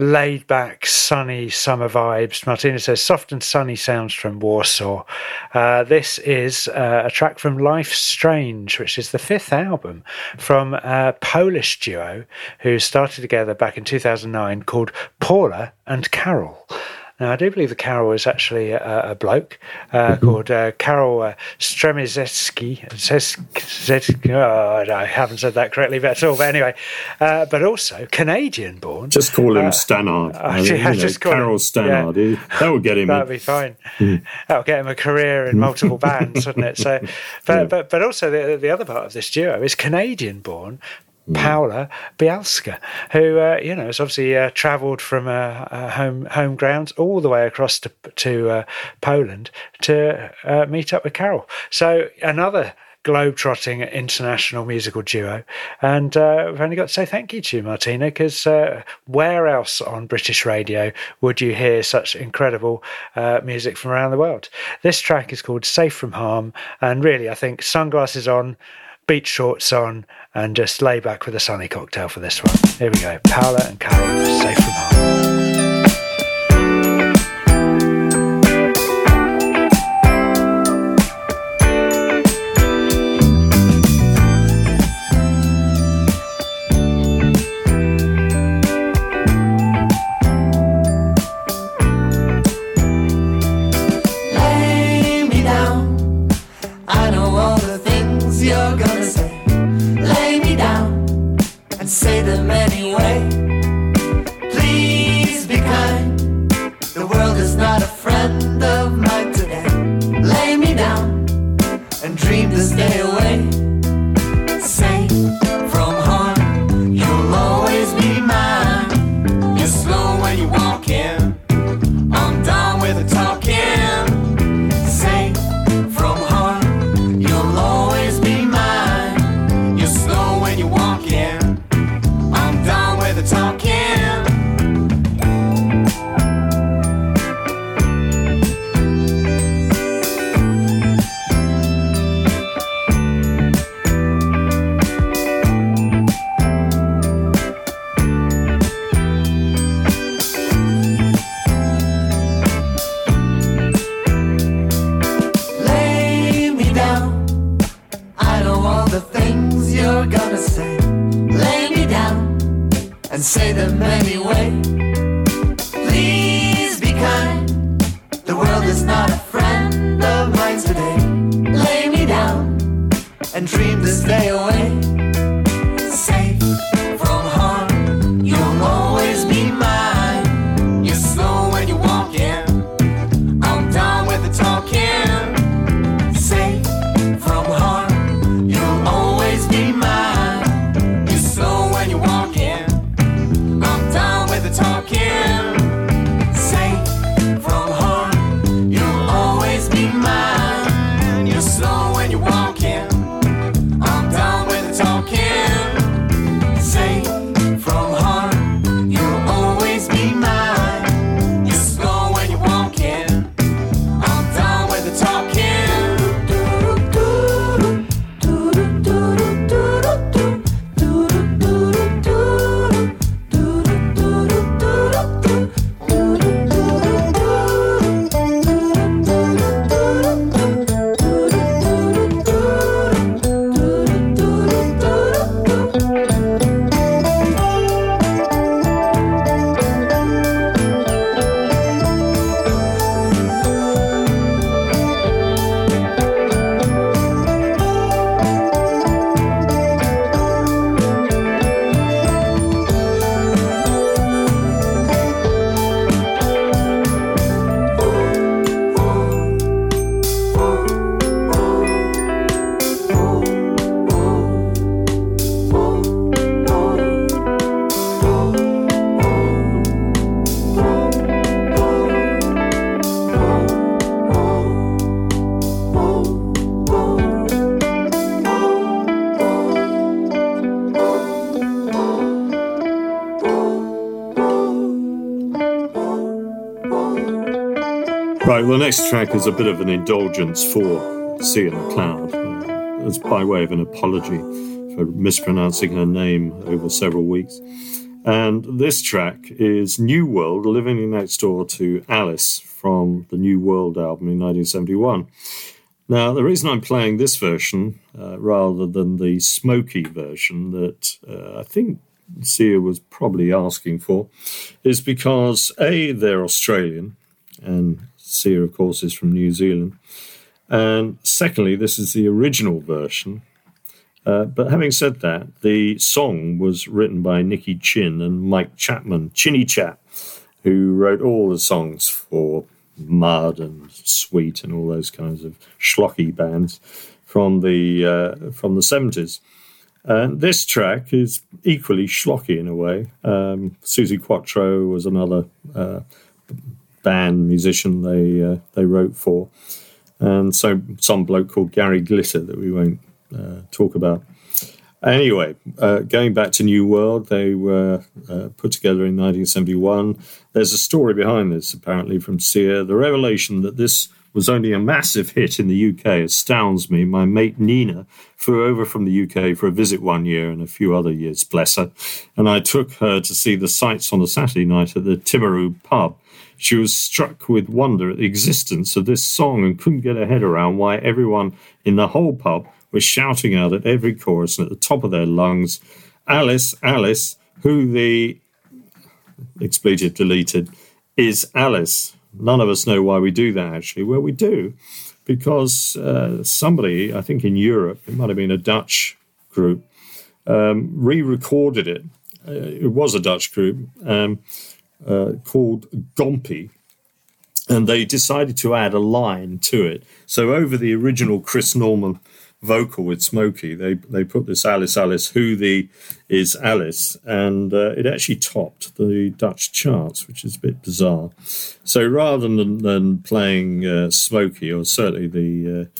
[SPEAKER 6] Uh, laid back, sunny summer vibes. Martina says soft and sunny sounds from Warsaw. Uh, this is uh, a track from Life Strange, which is the fifth album from a Polish duo who started together back in 2009 called Paula and Carol. Now, I do believe the Carol is actually a, a bloke uh, called uh, Karol uh, Stremizeski. Oh, I haven't said that correctly at all. But anyway, uh, but also Canadian born.
[SPEAKER 5] Just call him
[SPEAKER 6] Uh,
[SPEAKER 5] Stannard. (laughs)
[SPEAKER 6] uh,
[SPEAKER 5] I mean,
[SPEAKER 6] yeah,
[SPEAKER 5] you know,
[SPEAKER 6] just call him-
[SPEAKER 5] Carol Stannard.
[SPEAKER 6] yeah.
[SPEAKER 5] That would get him (laughs)
[SPEAKER 6] That'd
[SPEAKER 5] in.
[SPEAKER 6] be fine.
[SPEAKER 5] Hmm.
[SPEAKER 6] That'll get him a career in multiple bands, wouldn't it? So, (laughs) but but but also the the other part of this duo is Canadian born.
[SPEAKER 5] Hmm.
[SPEAKER 6] Paula Bialska, who uh, you know has obviously uh, travelled from uh, uh, home home grounds all the way across to to uh, Poland to uh, meet up with Carol. So another globe-trotting international musical duo, and uh, we've only got to say thank you to you, Martina, because uh, where else on British radio would you hear such incredible uh, music from around the world? This track is called "Safe from Harm," and really, I think sunglasses on beach shorts on and just lay back with a sunny cocktail for this one. Here we go. Paula and Carol, safe from harm.
[SPEAKER 8] Is a
[SPEAKER 5] bit of an indulgence for Sea in Cloud. Uh, it's by way of an apology for mispronouncing her name over several weeks. And this track is New World, living next door to Alice from the New World album in 1971. Now, the reason I'm playing this version uh, rather than the Smokie version that uh, I think Sia was probably asking for is because A, they're Australian, and Sia, of course, is from New Zealand. And secondly, this is the original version. Uh, but having said that, the song was written by Nicky Chinn and Mike Chapman, Chinnichap, who wrote all the songs for Mud and Sweet and all those kinds of schlocky bands from the uh, from the seventies. And this track is equally schlocky in a way. Um, Suzi Quatro was another uh, band musician they uh, they wrote for, and so some bloke called Gary Glitter that we won't uh, talk about. Anyway, uh, going back to New World, they were uh, put together in 1971. There's a story behind this, apparently, from Sia. The revelation that this was only a massive hit in the UK astounds me. My mate Nina flew over from the UK for a visit one year and a few other years, bless her, and I took her to see the sights on a Saturday night at the Timaru pub. She was struck with wonder at the existence of this song and couldn't get her head around why everyone in the whole pub was shouting out at every chorus and at the top of their lungs, Alice, Alice, who the expletive deleted is Alice. None of us know why we do that actually. Well, we do because uh, somebody, I think in Europe, it might have been a Dutch group, um, re recorded it. Uh, it was a Dutch group um, uh, called Gompie. And they decided to add a line to it. So over the original Chris Norman vocal with Smokie. They they put this Alice Alice who the is Alice, and uh, it actually topped the Dutch charts, which is a bit bizarre. So rather than than playing uh, Smokie or certainly the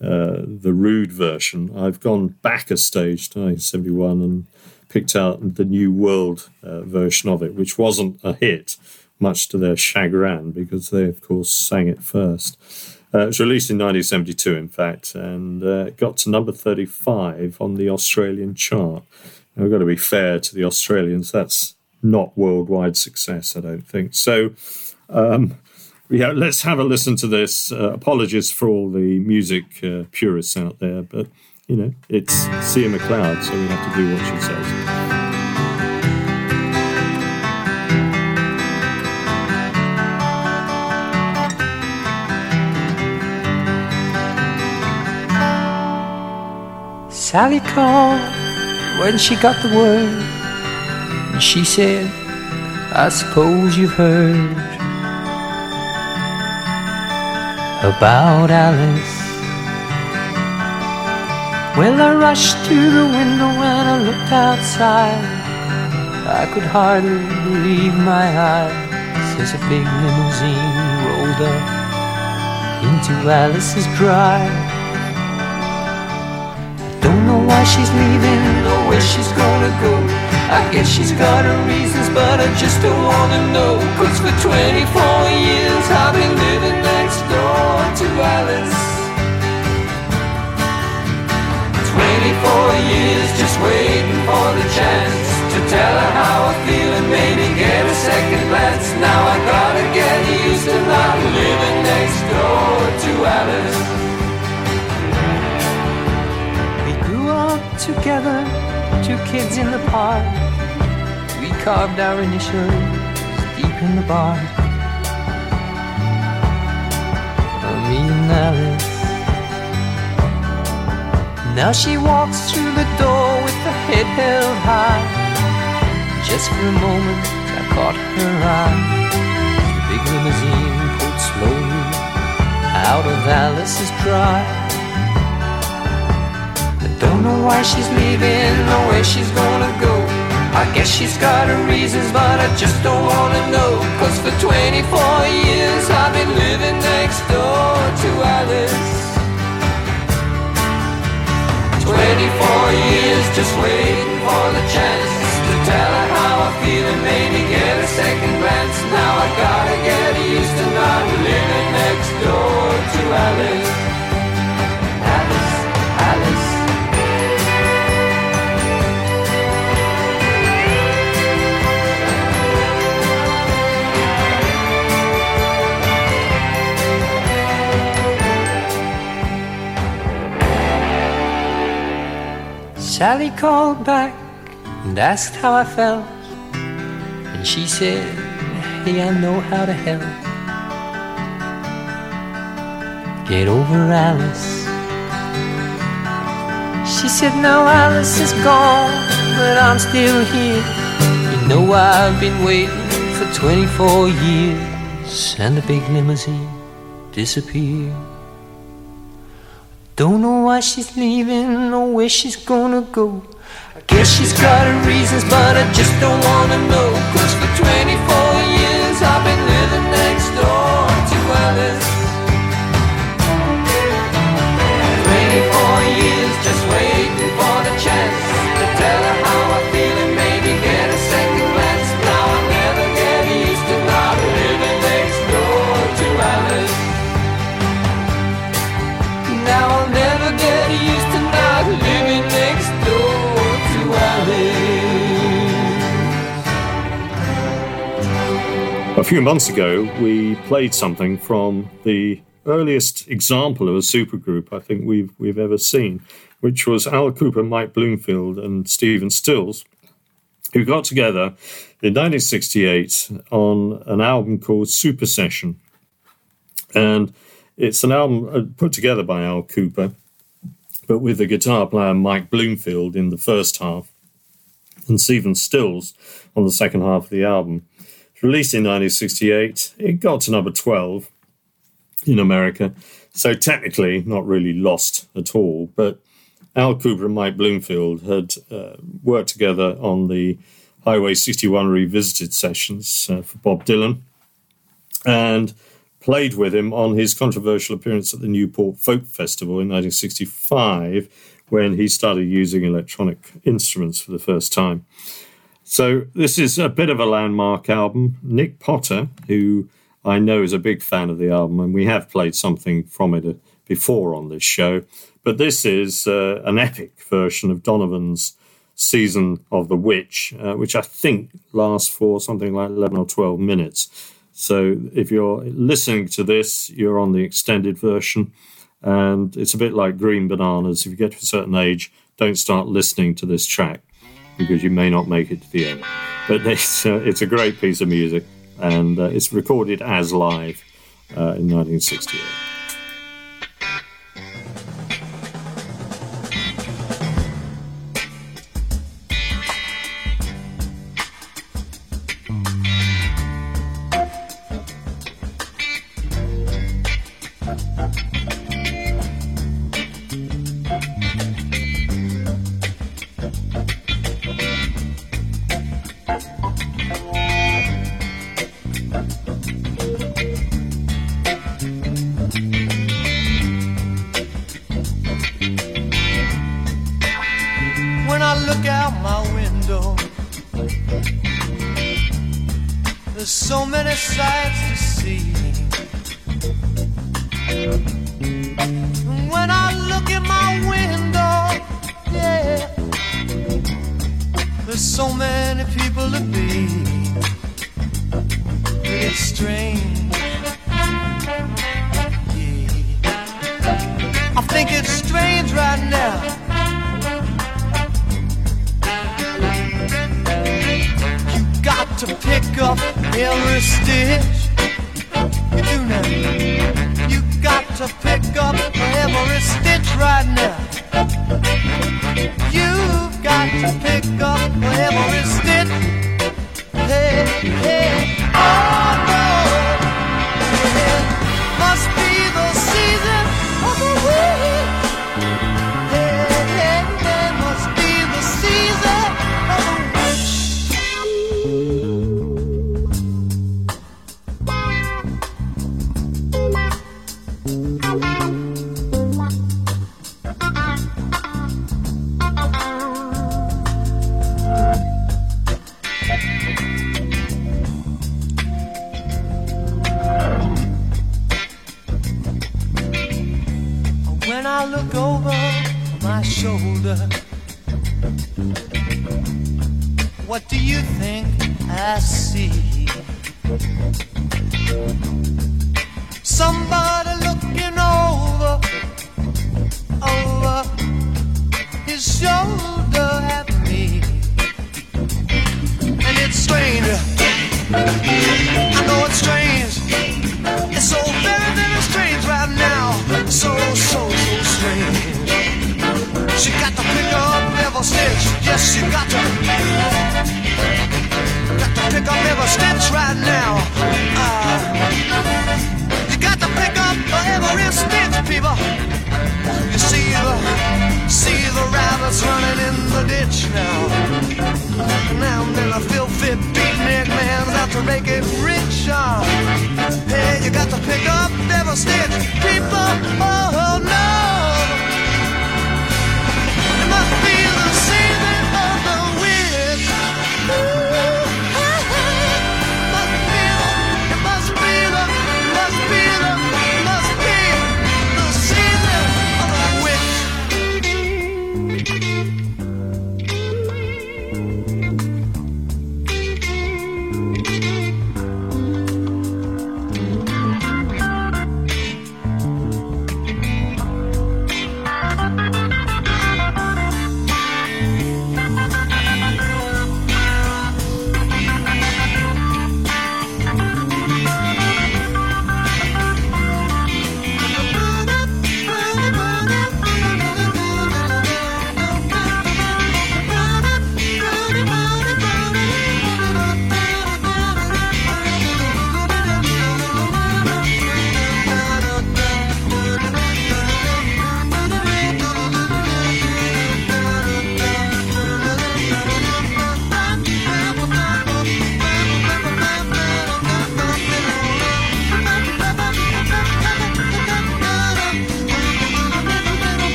[SPEAKER 5] uh, uh, the rude version, I've gone back a stage to 1971 and picked out the New World uh, version of it, which wasn't a hit. Much to their chagrin, because they, of course, sang it first. Uh, it was released in 1972, in fact, and uh, got to number 35 on the Australian chart. Now, we've got to be fair to the Australians. That's not worldwide success, I don't think. So, um, yeah, let's have a listen to this. Uh, apologies for all the music uh, purists out there, but you know, it's Sia McLeod, so we have to do what she says.
[SPEAKER 9] Sally called when she got the word, and she said, I suppose you've heard about Alice. Well, I rushed to the window and I looked outside. I could hardly believe my eyes as a big limousine rolled up into Alice's drive. Don't know why she's leaving or where she's gonna go. I guess she's got her reasons, but I just don't wanna know. Cause for 24 years I've been living next door to Alice. 24 years just waiting for the chance to tell her how I feel and maybe get a second glance. Now I gotta get used to not living next door to Alice. Together, two kids in the park. We carved our initials deep in the bark. Me and Alice. Now she walks through the door with her head held high. Just for a moment, I caught her eye. The big limousine pulled slowly out of Alice's drive. Know why she's leaving or where she's gonna go. I guess she's got her reasons, but I just don't wanna know. Cause for 24 years Sally called back and asked how I felt. And she said, Hey, I know how to help. get over Alice. She said, Now Alice is gone, but I'm still here. You know, I've been waiting for 24 years, and the big limousine disappeared. Don't know why she's leaving or where she's gonna go. I guess she's got her reasons, but I just don't wanna know. Cause for 24
[SPEAKER 5] few months ago, we played something from the earliest example of a supergroup I think we've we've ever seen, which was Al Kooper, Mike Bloomfield, and Stephen Stills, who got together in 1968 on an album called Super Session, and it's an album uh, put together by Al Kooper, but with the guitar player Mike Bloomfield in the first half, and Stephen Stills on the second half of the album. Released in 1968, it got to number 12 in America. So technically, not really lost at all. But Al Kooper and Mike Bloomfield had uh, worked together on the Highway 61 Revisited sessions uh, for Bob Dylan and played with him on his controversial appearance at the Newport Folk Festival in 1965 when he started using electronic instruments for the first time. So this is a bit of a landmark album. Nick Potter, who I know is a big fan of the album, and we have played something from it uh, before on this show. But this is uh, an epic version of Donovan's Season of the Witch, uh, which I think lasts for something like 11 or 12 minutes. So if you're listening to this, you're on the extended version. And it's a bit like Green Bananas. If you get to a certain age, don't start listening to this track because you may not make it to the end. But (laughs) it's, uh, it's a great piece of music and uh, it's recorded as live uh, in 1968.
[SPEAKER 8] Every stitch. You do now. You got to pick up every stitch right now.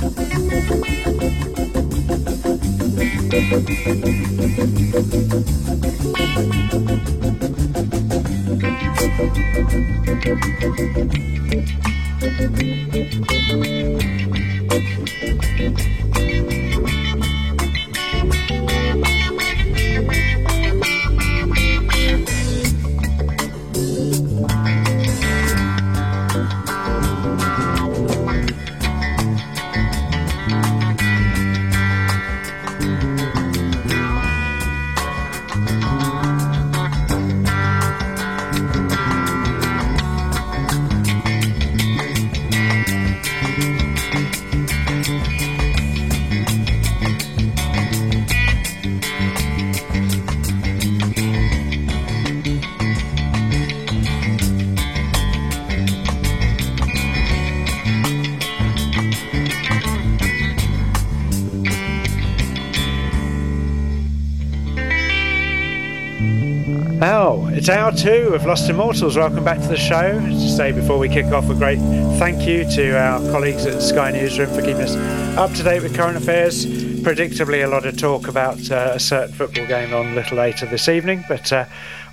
[SPEAKER 8] Oh, it's
[SPEAKER 6] two of Lost Immortals. Welcome back to the show. To say before we kick off, a great thank you to our colleagues at Sky Newsroom for keeping us up to date with current affairs. Predictably, a lot of talk about uh, a certain football game on a little later this evening, but uh,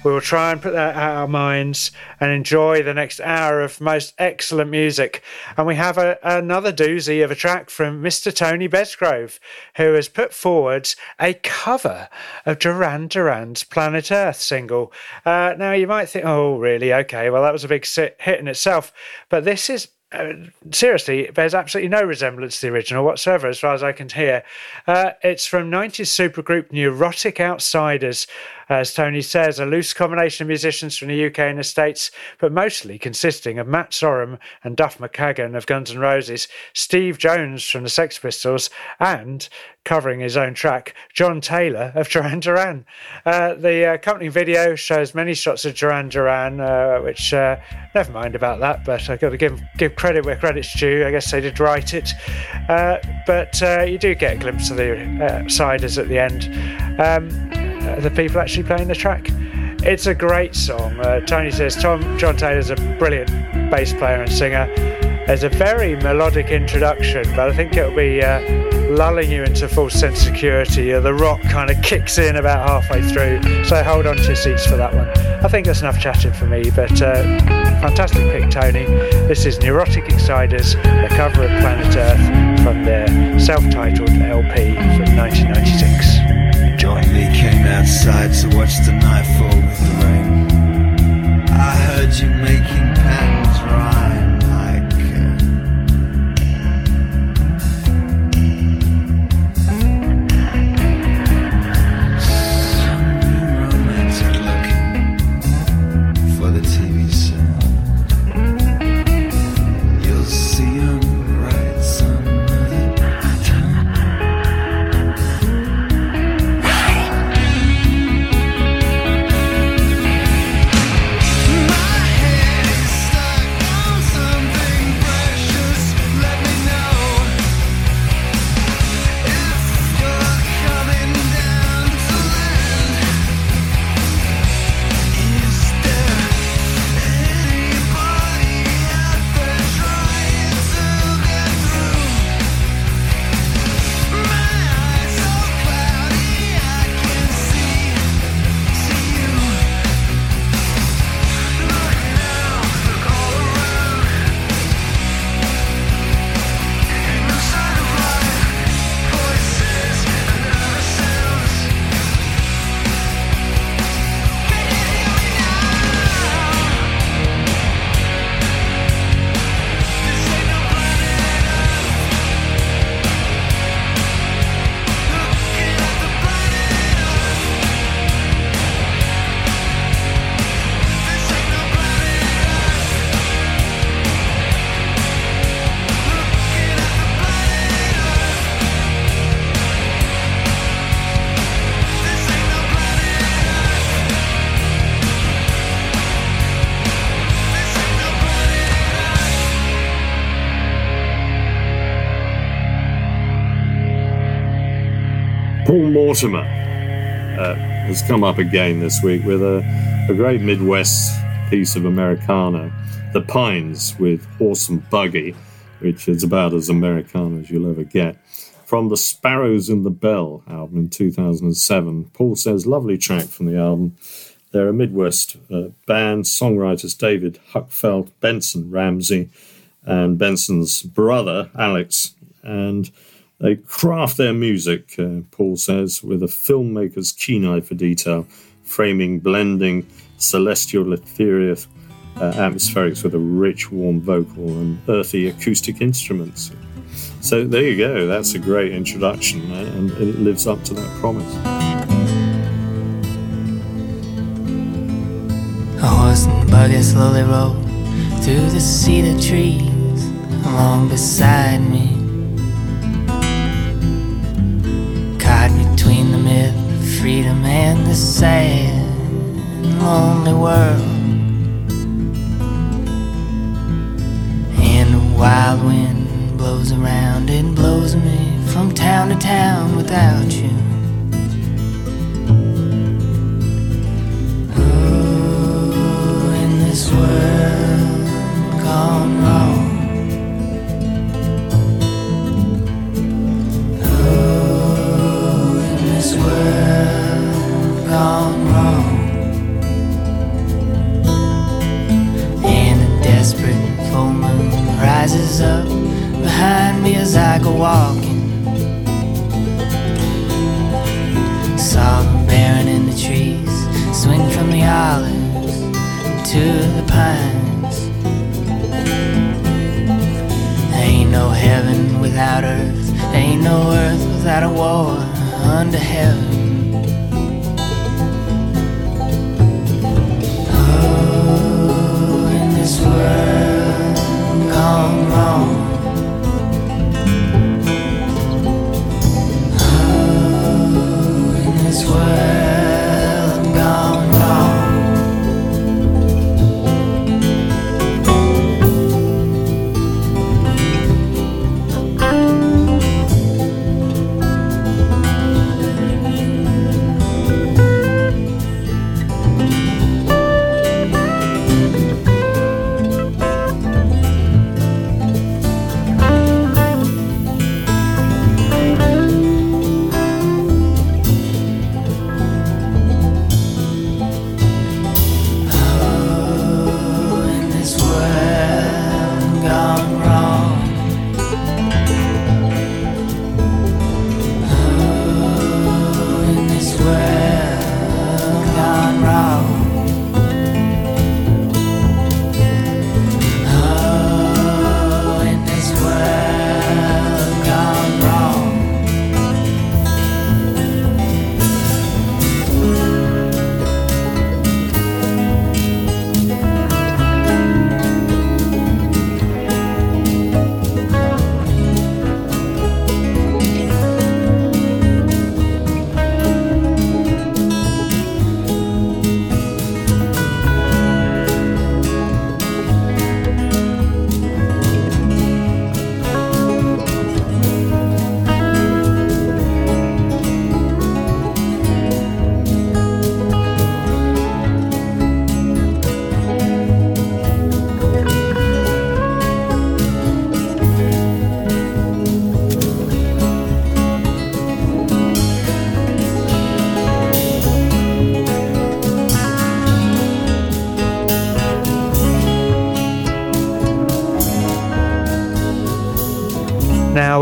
[SPEAKER 6] we will try and put that out of our minds and enjoy the next hour of most excellent music. And we have a, another doozy of a track from Mr. Tony Besgrove, who has put forward a cover of Duran Duran's Planet Earth single. Uh, now, you might think, oh, really? Okay, well, that was a big hit in itself. But this is uh, seriously, there's absolutely no resemblance to the original whatsoever, as far as I can hear. Uh, it's from 90s supergroup Neurotic Outsiders, as Tony says, a loose combination of musicians from the UK and the States, but mostly consisting of Matt Sorum and Duff McKagan of Guns N' Roses, Steve Jones from the Sex Pistols, and covering his own track, John Taylor of (laughs) Duran Duran. Uh, the uh, accompanying video shows many shots of Duran Duran, uh, which uh, never mind about that, but I've got to give give credit where credit's due. I guess they did write it, uh, but uh, you do get a glimpse of the uh, siders at the end. Um, uh, the people actually playing the track. It's a great song. Uh, Tony says Tom John Taylor's a brilliant bass player and singer. There's a very melodic introduction, but I think it'll be uh, lulling you into false sense of security. Uh, the rock kind of kicks in about halfway through, so hold on to your seats for that one. I think that's enough chatting for me, but uh, fantastic pick, Tony. This is Neurotic Outsiders, a cover of Planet Earth from their self-titled LP from 1996.
[SPEAKER 10] Outside to watch the night fall with the rain. I heard you making patterns
[SPEAKER 5] Mortimer uh, has come up again this week with a, a great Midwest piece of Americana, The Pines with Horse and Buggy, which is about as Americana as you'll ever get. From the Sparrows in the Bell album in 2007, Paul says, lovely track from the album. They're a Midwest uh, band, songwriters David Huckfelt, Benson Ramsey, and Benson's brother, Alex. And they craft their music, uh, Paul says, with a filmmaker's keen eye for detail, framing, blending celestial ethereal uh, atmospherics with a rich, warm vocal and earthy acoustic instruments. So there you go. That's a great introduction, uh, and it lives up to that promise.
[SPEAKER 11] A horse and buggy slowly roll through the cedar trees along beside me. Freedom and the sad, lonely world. And the wild wind blows around and blows me from town to town without you. Oh, in this world gone wrong. In this world gone wrong. And a desperate full moon rises up behind me as I go walking. Saw baron in the trees swing from the olives to the pines. Ain't no heaven without earth, ain't no earth without a war under heaven. World gone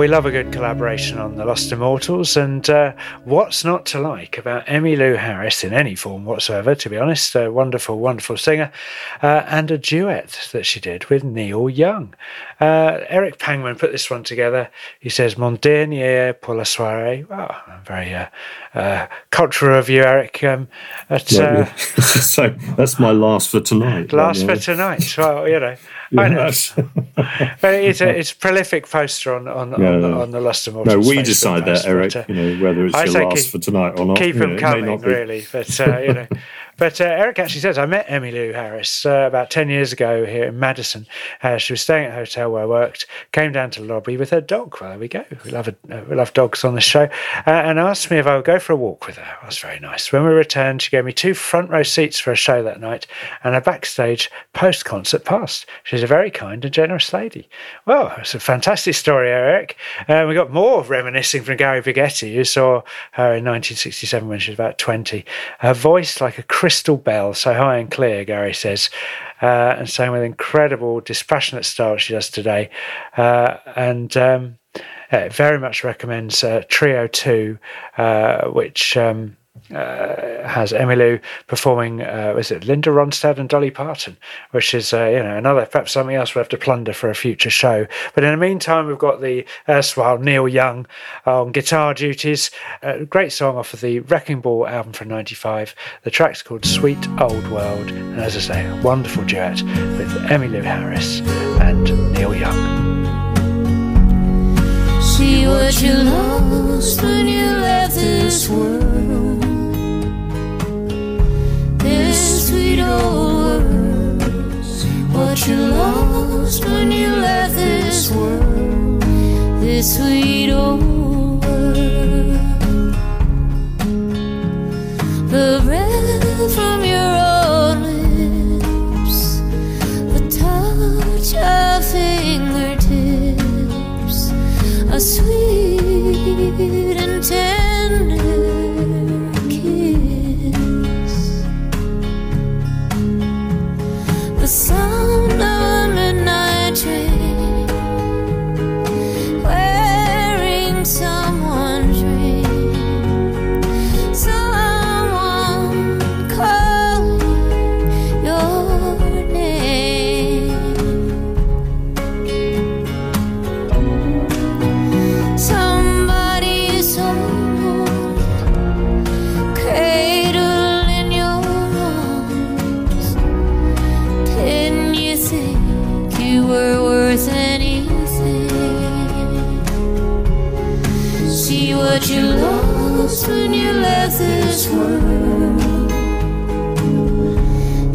[SPEAKER 6] we love a good collaboration on The Lost Immortals, and uh, what's not to like about Emmylou Harris in any form whatsoever, to be honest? A wonderful, wonderful singer, uh, and a duet that she did with Neil Young. Uh, Eric Pangman put this one together. He says, Mon dernier pour la soirée. Wow, very uh, uh, cultural of you, Eric. Um, at, uh, (laughs)
[SPEAKER 5] so that's my last for tonight.
[SPEAKER 6] Last for tonight. Well, you know, Know. (laughs) but it's a it's a prolific poster on on,
[SPEAKER 5] Yeah,
[SPEAKER 6] on, the,
[SPEAKER 5] no.
[SPEAKER 6] on the Lost
[SPEAKER 5] No, we decide that, Eric.
[SPEAKER 6] but, uh,
[SPEAKER 5] You know whether it's
[SPEAKER 6] I
[SPEAKER 5] your last
[SPEAKER 6] keep-
[SPEAKER 5] for tonight or not.
[SPEAKER 6] Keep
[SPEAKER 5] you
[SPEAKER 6] them
[SPEAKER 5] know, it may
[SPEAKER 6] coming,
[SPEAKER 5] not be.
[SPEAKER 6] really. But uh, you know, (laughs) But uh, Eric actually says, I met Emmylou Harris uh, about 10 years ago here in Madison. Uh, she was staying at a hotel where I worked, came down to the lobby with her dog. Well, there we go. We love, a, uh, we love dogs on the show. Uh, and asked me if I would go for a walk with her. That was very nice. When we returned, she gave me two front row seats for a show that night and a backstage post concert pass. She's a very kind and generous lady. Well, it's a fantastic story, Eric. Uh, we got more reminiscing from Gary Bigetti, who saw her in 1967 when she was about 20. Her voice like a crystal bell, so high and clear, Gary says, uh, and sang with incredible, dispassionate style she does today. Uh, and um, uh, very much recommends uh, Trio 2, uh, which. Um, uh, has Emmylou performing, uh, was it Linda Ronstadt and Dolly Parton, which is, uh, you know, another, perhaps something else we'll have to plunder for a future show. But in the meantime, we've got the erstwhile Neil Young on guitar duties. A great song off of the Wrecking Ball album from 95. The track's called Sweet Old World. And as I say, a wonderful duet with Emmylou Harris and Neil Young.
[SPEAKER 9] See what you lost when you left this world. Sweet old world. What you lost when you left this world. This sweet old world. The breath from your own lips, the touch of fingertips a sweet and tender when you left this world.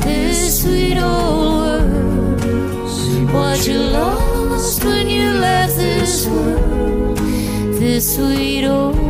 [SPEAKER 9] This sweet old world. What you lost when you left this world this sweet old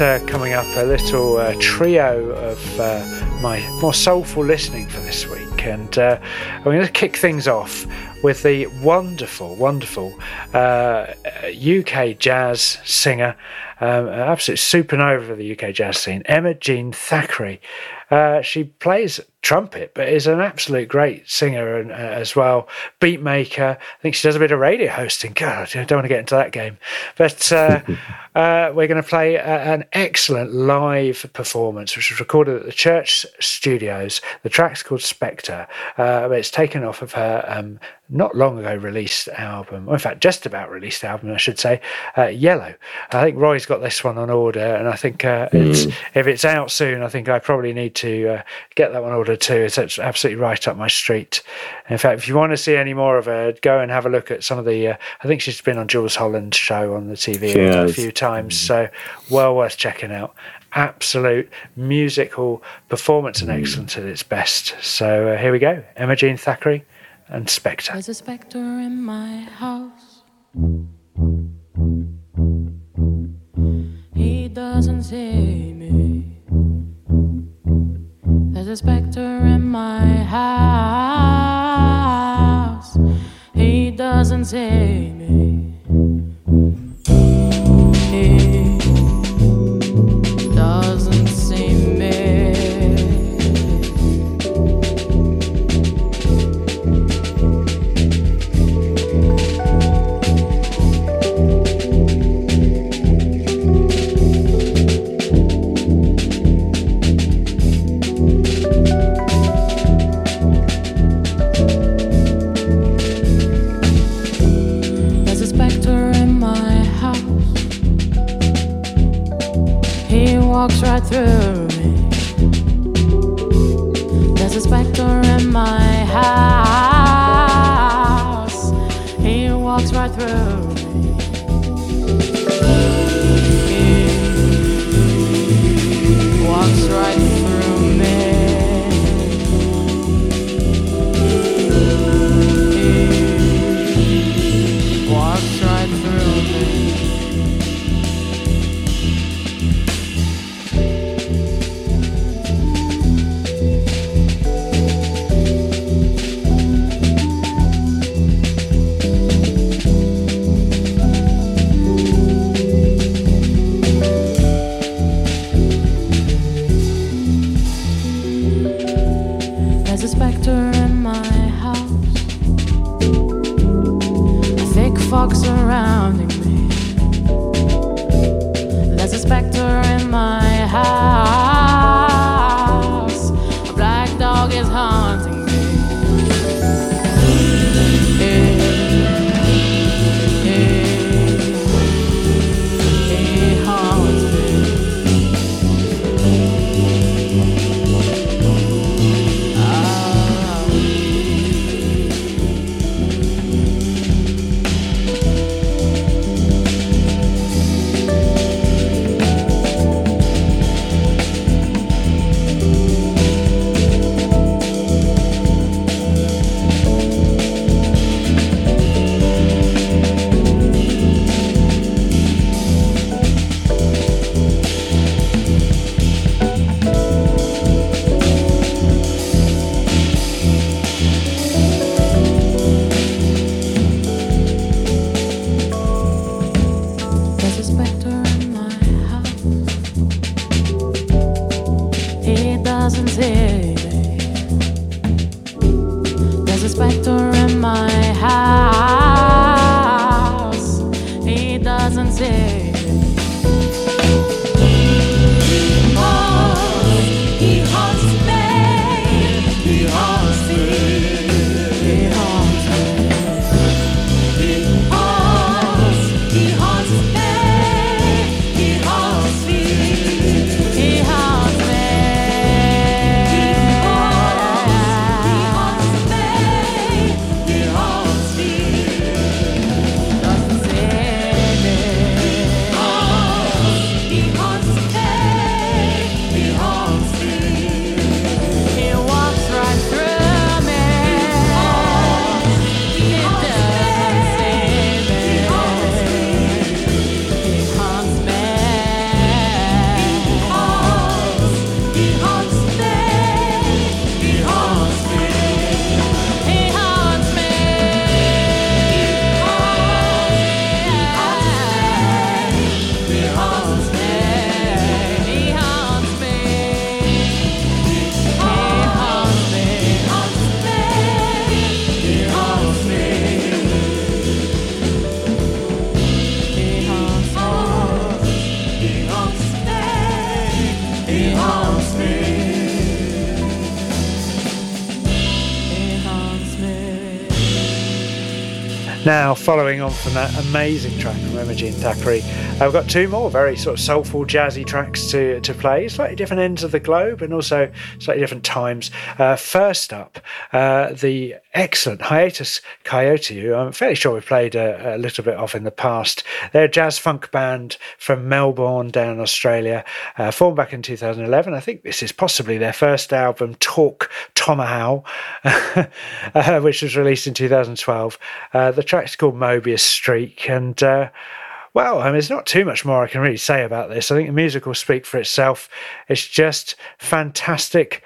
[SPEAKER 6] uh, coming up a little uh, trio of uh, my more soulful listening for this week, and uh, I'm going to kick things off with the wonderful, wonderful uh, UK jazz singer, um, absolute supernova of the UK jazz scene, Emma Jean Thackray. Uh, she plays trumpet, but is an absolute great singer and, uh, as well. Beat maker. I think she does a bit of radio hosting. God, I don't want to get into that game. But uh, (laughs) uh, we're going to play an excellent live performance, which was recorded at the Church Studios. The track's called Spectre. Uh, it's taken off of her um, not long ago released album, or in fact, just about released album, I should say, uh, Yellow. I think Roy's got this one on order, and I think uh, it's, if it's out soon, I think I probably need to uh, get that one ordered too. It's it's absolutely right up my street. In fact, if you want to see any more of her, go and have a look at some of the. Uh, I think she's been on Jools Holland's show on the TV a few times, so well worth checking out. Absolute musical performance and excellence at its best. So uh, here we go Emma Jean Thackray and Spectre.
[SPEAKER 12] There's a spectre in my house. He doesn't see me. There's a spectre in my house. He doesn't see me. Through
[SPEAKER 6] following on from that amazing track from Emma Jean Thackray, I've got two more very sort of soulful, jazzy tracks to, to play, slightly different ends of the globe and also slightly different times. Uh, first up, uh, the excellent Hiatus Kaiyote, who I'm fairly sure we've played a, a, little bit of in the past. They're a jazz funk band from Melbourne, down Australia, uh, formed back in 2011. I think this is possibly their first album, Tawk Tomahawk, (laughs) uh, which was released in 2012. Uh, the track's called Mobius Streak, and uh, well, I mean, there's not too much more I can really say about this. I think the music will speak for itself. It's just fantastic,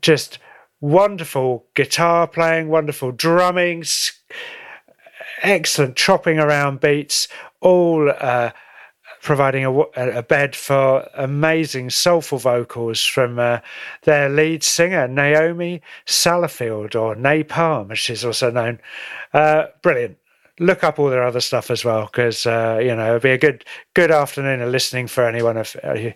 [SPEAKER 6] just wonderful guitar playing, wonderful drumming, excellent chopping around beats, all uh, providing a, a, bed for amazing soulful vocals from uh, their lead singer, Naomi Saalfield, or Nai Palm, as she's also known. Uh, brilliant look up all their other stuff as well because uh, you know it'll be a good good afternoon of listening for anyone of you.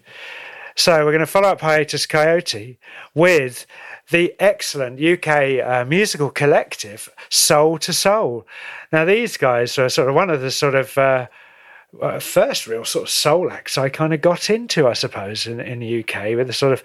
[SPEAKER 6] So we're going to follow up Hiatus Kaiyote with the excellent UK uh, musical collective Soul II Soul. Now these guys are sort of one of the sort of uh, first real sort of soul acts I kind of got into, I suppose, in, in the UK with the sort of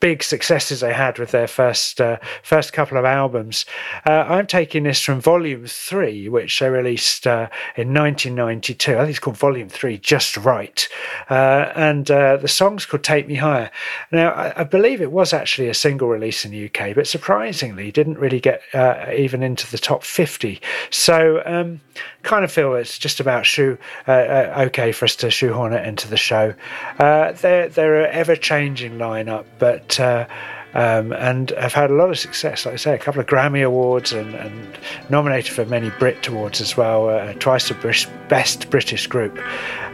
[SPEAKER 6] big successes they had with their first uh, first couple of albums. Uh, I'm taking this from Volume Three, which they released uh, in 1992. I think it's called Volume Three, Just Right, uh, and uh, the song's called "Take Me Higher." Now, I, I, believe it was actually a single release in the UK, but surprisingly, didn't really get uh, even into the top 50. So, um, kind of feel it's just about shoe uh, uh, okay for us to shoehorn it into the show. Uh, they're they're an ever changing lineup, but but uh, um, and have had a lot of success. Like I say, a couple of Grammy awards and, and nominated for many Brit awards as well. Uh, twice the best British group.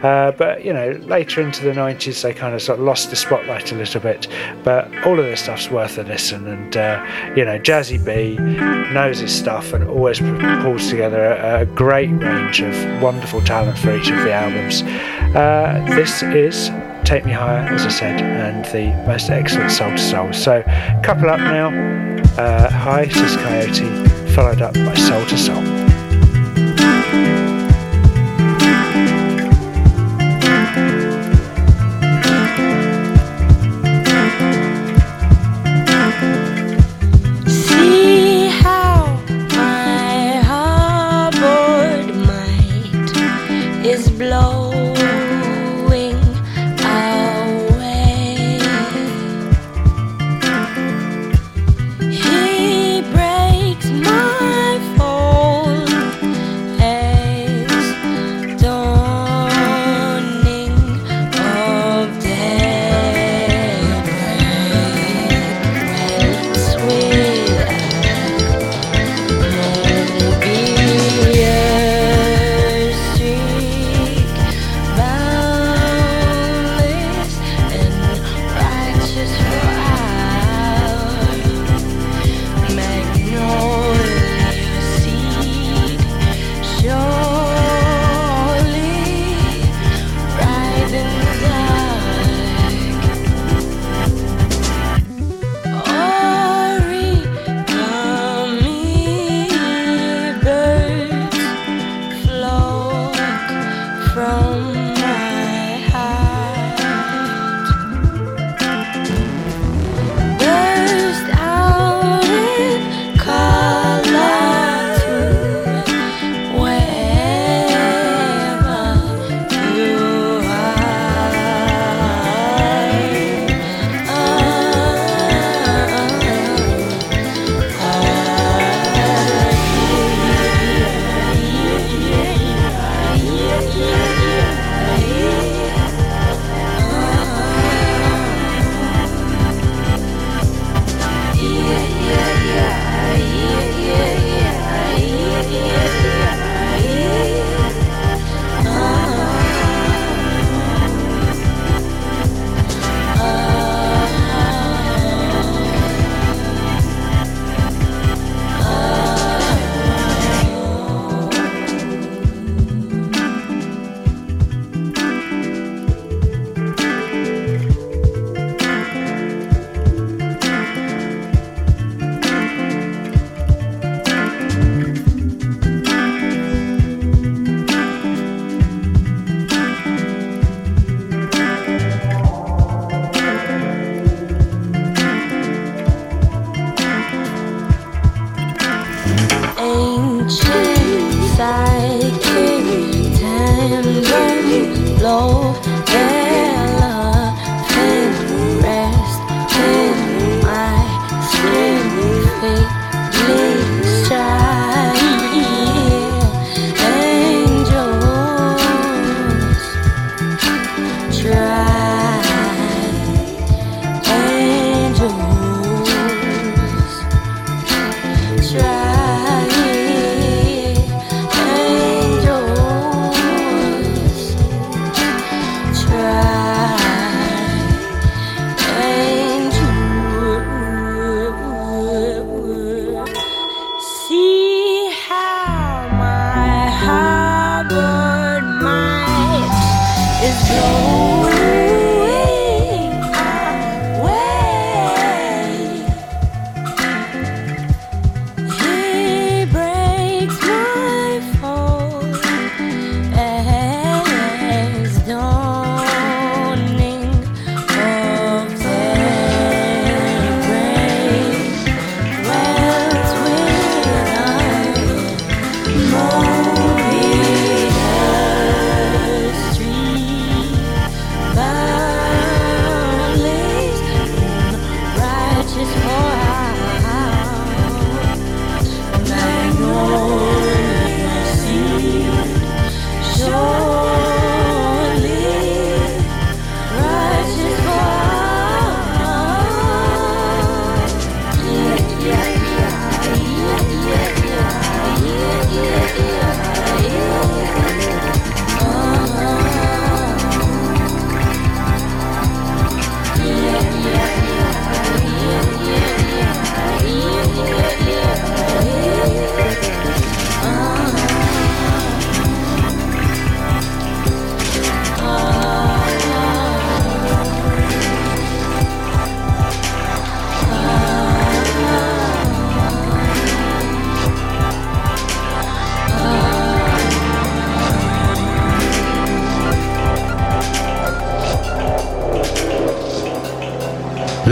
[SPEAKER 6] Uh, but you know, later into the '90s, they kind of sort of lost the spotlight a little bit. But all of this stuff's worth a listen. And uh, you know, Jazzy B knows his stuff and always pulls together a, a great range of wonderful talent for each of the albums. Uh, this is Take Me Higher, as I said, and the most excellent Soul II Soul. So, couple up now. Uh, Hiatus Kaiyote, followed up by Soul II Soul.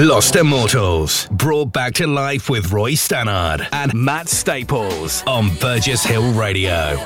[SPEAKER 9] Lost Immortals, brought back to life with Roy Stannard and Matt Staples on Burgess Hill Radio.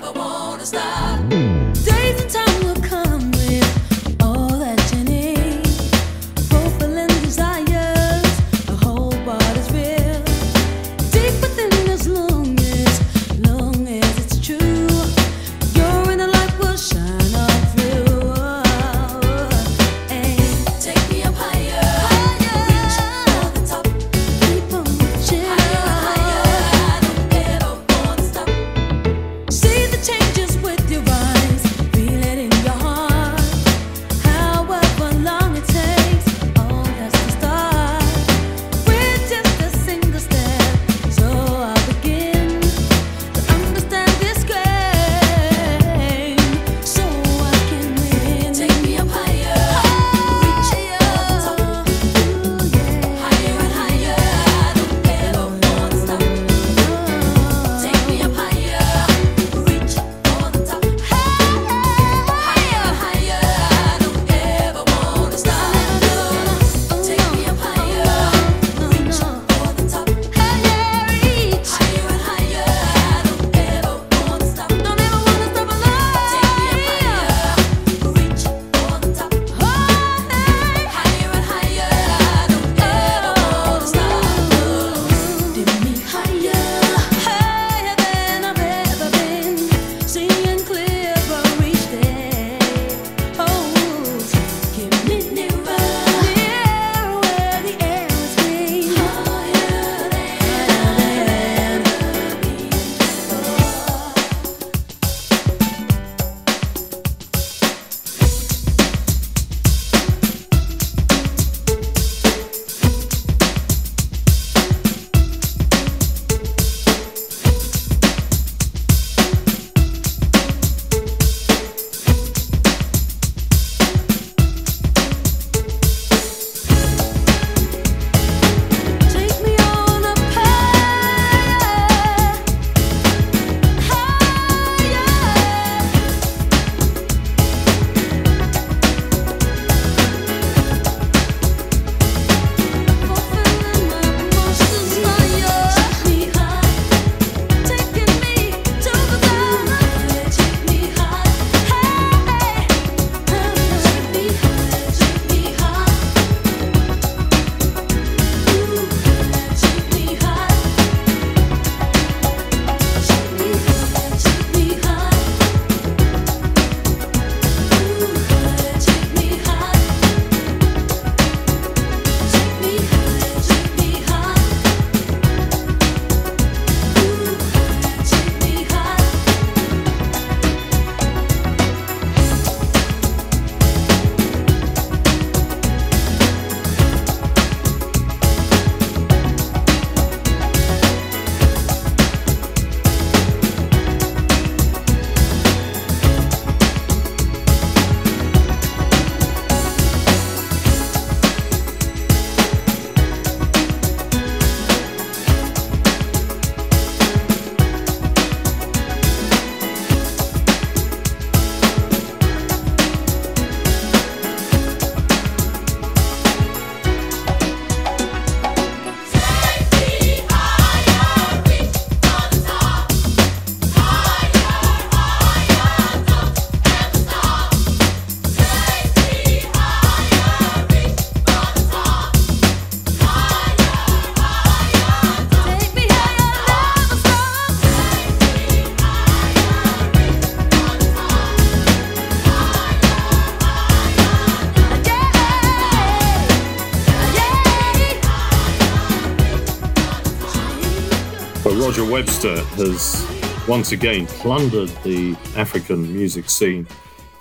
[SPEAKER 5] Webster has once again plundered the African music scene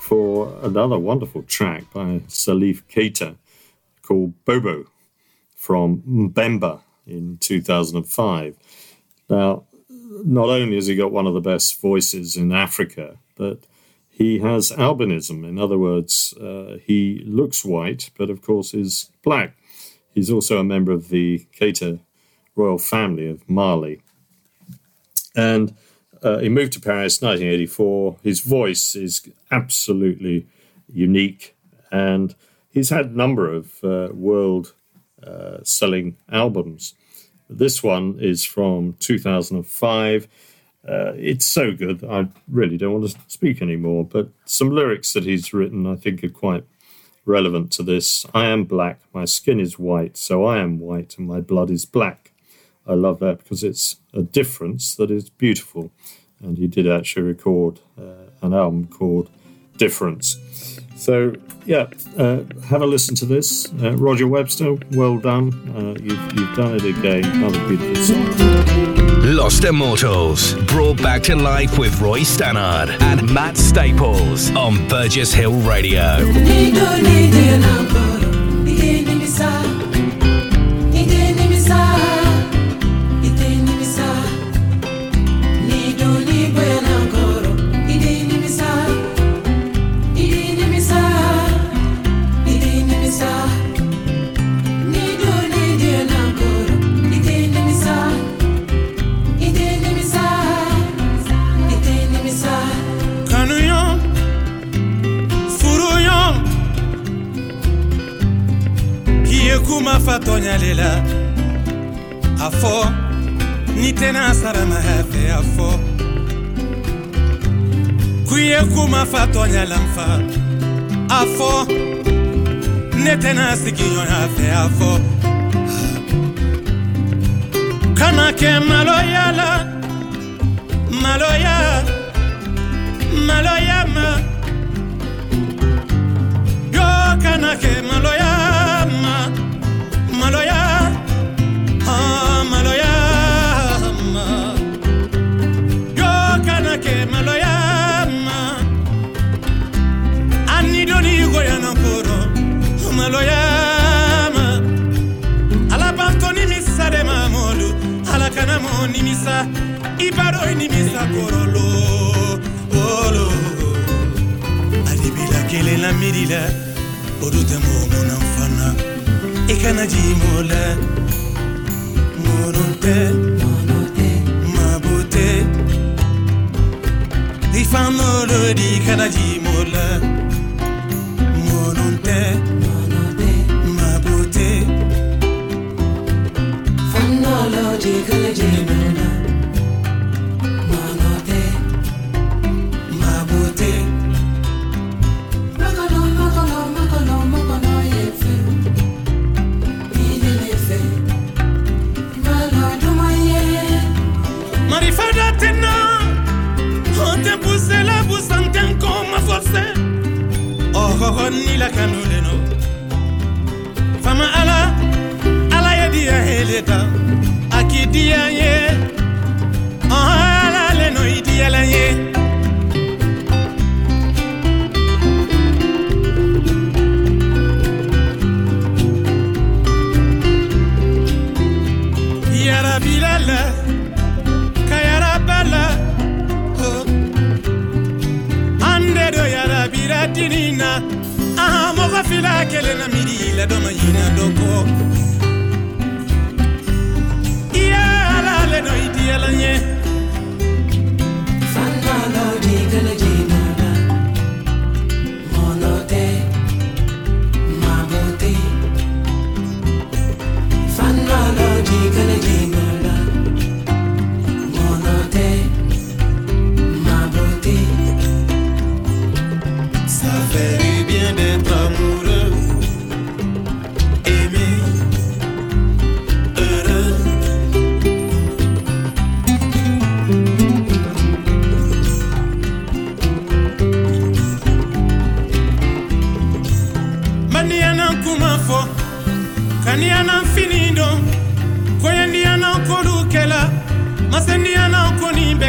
[SPEAKER 5] for another wonderful track by Salif Keita called Bobo from Mbemba in 2005. Now, not only has he got one of the best voices in Africa, but he has albinism. In other words, uh, he looks white, but of course is black. He's also a member of the Keita royal family of Mali. And uh, he moved to Paris 1984. His voice is absolutely unique, and he's had a number of uh, world uh, selling albums. This one is from 2005. Uh, it's so good, I really don't want to speak anymore. But some lyrics that he's written, I think, are quite relevant to this. I am black, my skin is white, so I am white, and my blood is black. I love that because it's a difference that is beautiful. And he did actually record uh, an album called Difference. So, yeah, uh, have a listen to this. Uh, Roger Webster, well done. Uh, you've, you've done it again. Another beautiful song.
[SPEAKER 2] Lost Immortals, brought back to life with Roy Stannard and Matt Staples on Burgess Hill Radio.
[SPEAKER 13] Kiye kuma fatonya lela, afo, ni tena sarama hefe afo. Kuye kuma fatonya lamfa, afo, ne tena sigiyon hefe afo. Kana ke maloya la, maloya. maloya ma yo kana ke maloya ma maloya ah maloya ma. Yokana ke maloya ma. Ani doni goyana koro maloya ma. Ala bantoni misade mamolu ala kana mo nimisa ibaro nimisa korolo olo. Adibila kelela mirila odutemo mona mfana. e cana di mola monote monote ma bote di fanno di cana di mola monote monote ma bote fanno di cana di mola nzela busante nkoma forse ohohonnilakanoleno oh, fama ala ala yediya heleta akidiya ah, ye oho ala leno idiyala ye fila kele na mirila doma yina doko. Iyalale no idiyala nye fanalo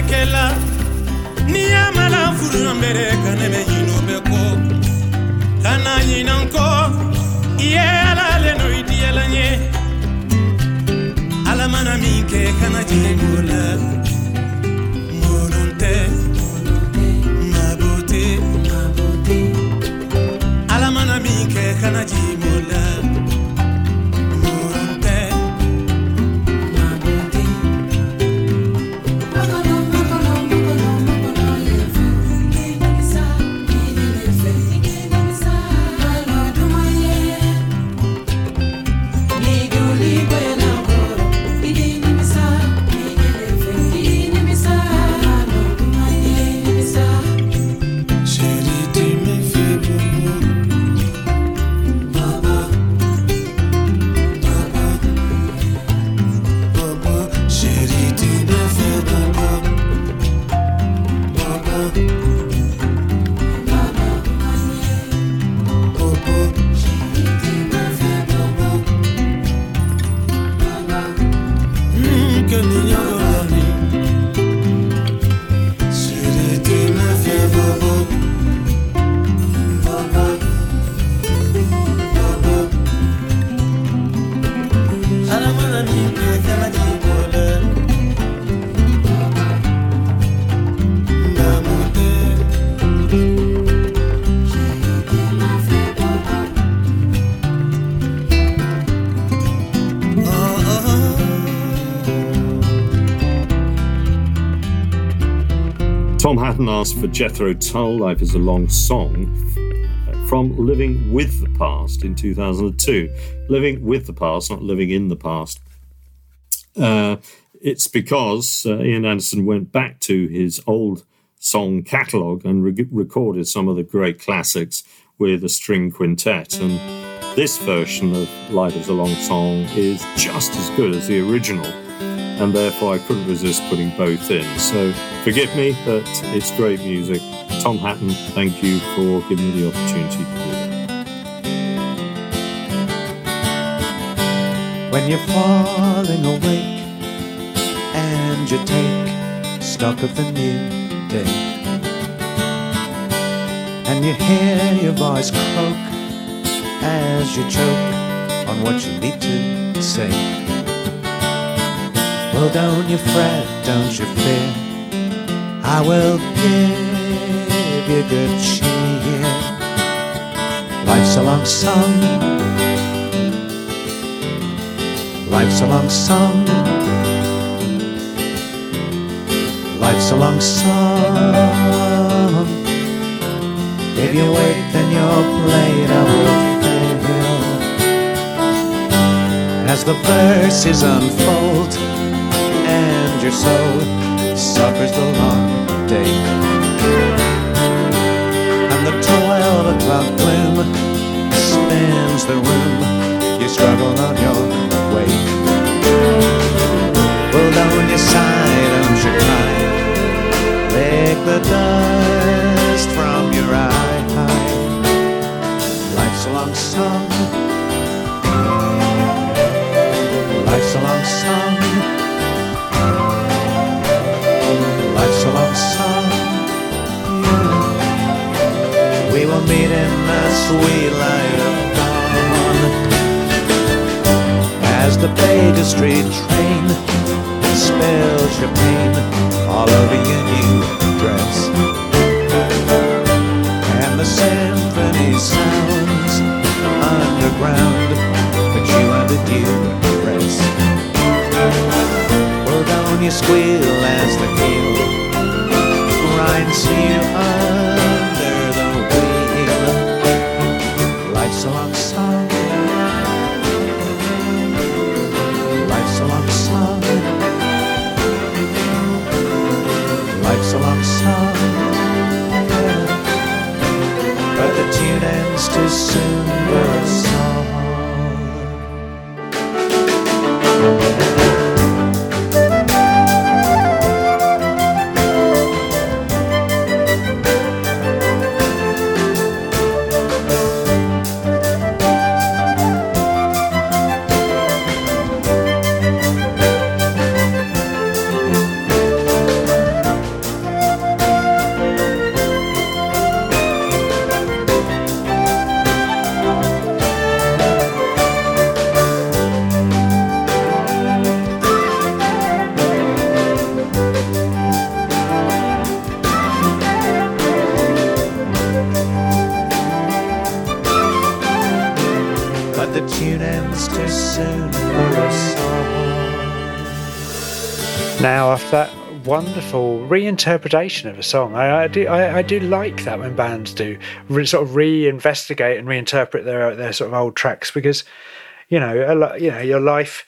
[SPEAKER 13] kɛla ni y'a mala furu an bɛrɛ ka ne bɛ kɔ kana ɲinan kɔ i ye ala le no i diyala n ala mana min kɛ kana o la
[SPEAKER 5] Tom Hatton asked for Jethro Tull, Life is a Long Song, uh, from Living with the Past in 2002. Living with the Past, not living in the past. Uh, it's because uh, Ian Anderson went back to his old song catalogue and re- recorded some of the great classics with a string quintet. And this version of Life is a Long Song is just as good as the original and therefore I couldn't resist putting both in. So forgive me, but it's great music. Tom Hatton, thank you for giving me the opportunity to do that.
[SPEAKER 7] When you're falling awake and you take stock of the new day, and you hear your voice croak as you choke on what you need to say. Well, don't you fret, don't you fear. I will give you good cheer. Life's a long song. Life's a long song. Life's a long song. If you wait, then your plate I will fail. As the verses unfold your soul suffers the long day. And the twelve o'clock gloom spins the room. You struggle on your way. Meet in the sweet light of dawn as the Baker Street train spills your pain all over your new dress. And the symphony sounds underground, but you under duress. Well, don't you squeal as the heel grinds you under a long song. Life's a long song. Life's a long song. But the tune ends too soon
[SPEAKER 6] reinterpretation of a song, I, I do I, I do like that when bands do re, sort of reinvestigate and reinterpret their their sort of old tracks because you know a lot, you know your life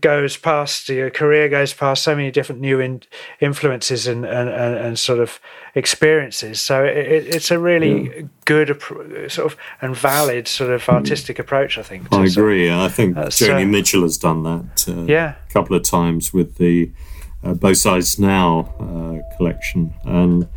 [SPEAKER 6] goes past your career goes past so many different new in, influences and, and, and, and sort of experiences so it, it- it's a really good sort of and valid sort of artistic approach i think
[SPEAKER 5] I
[SPEAKER 6] sort of-
[SPEAKER 5] agree. I think
[SPEAKER 6] That's,
[SPEAKER 5] Joni
[SPEAKER 6] uh,
[SPEAKER 5] Mitchell has done that uh,
[SPEAKER 6] Yeah.
[SPEAKER 5] a couple of times with the uh, Both Sides Now uh, collection. And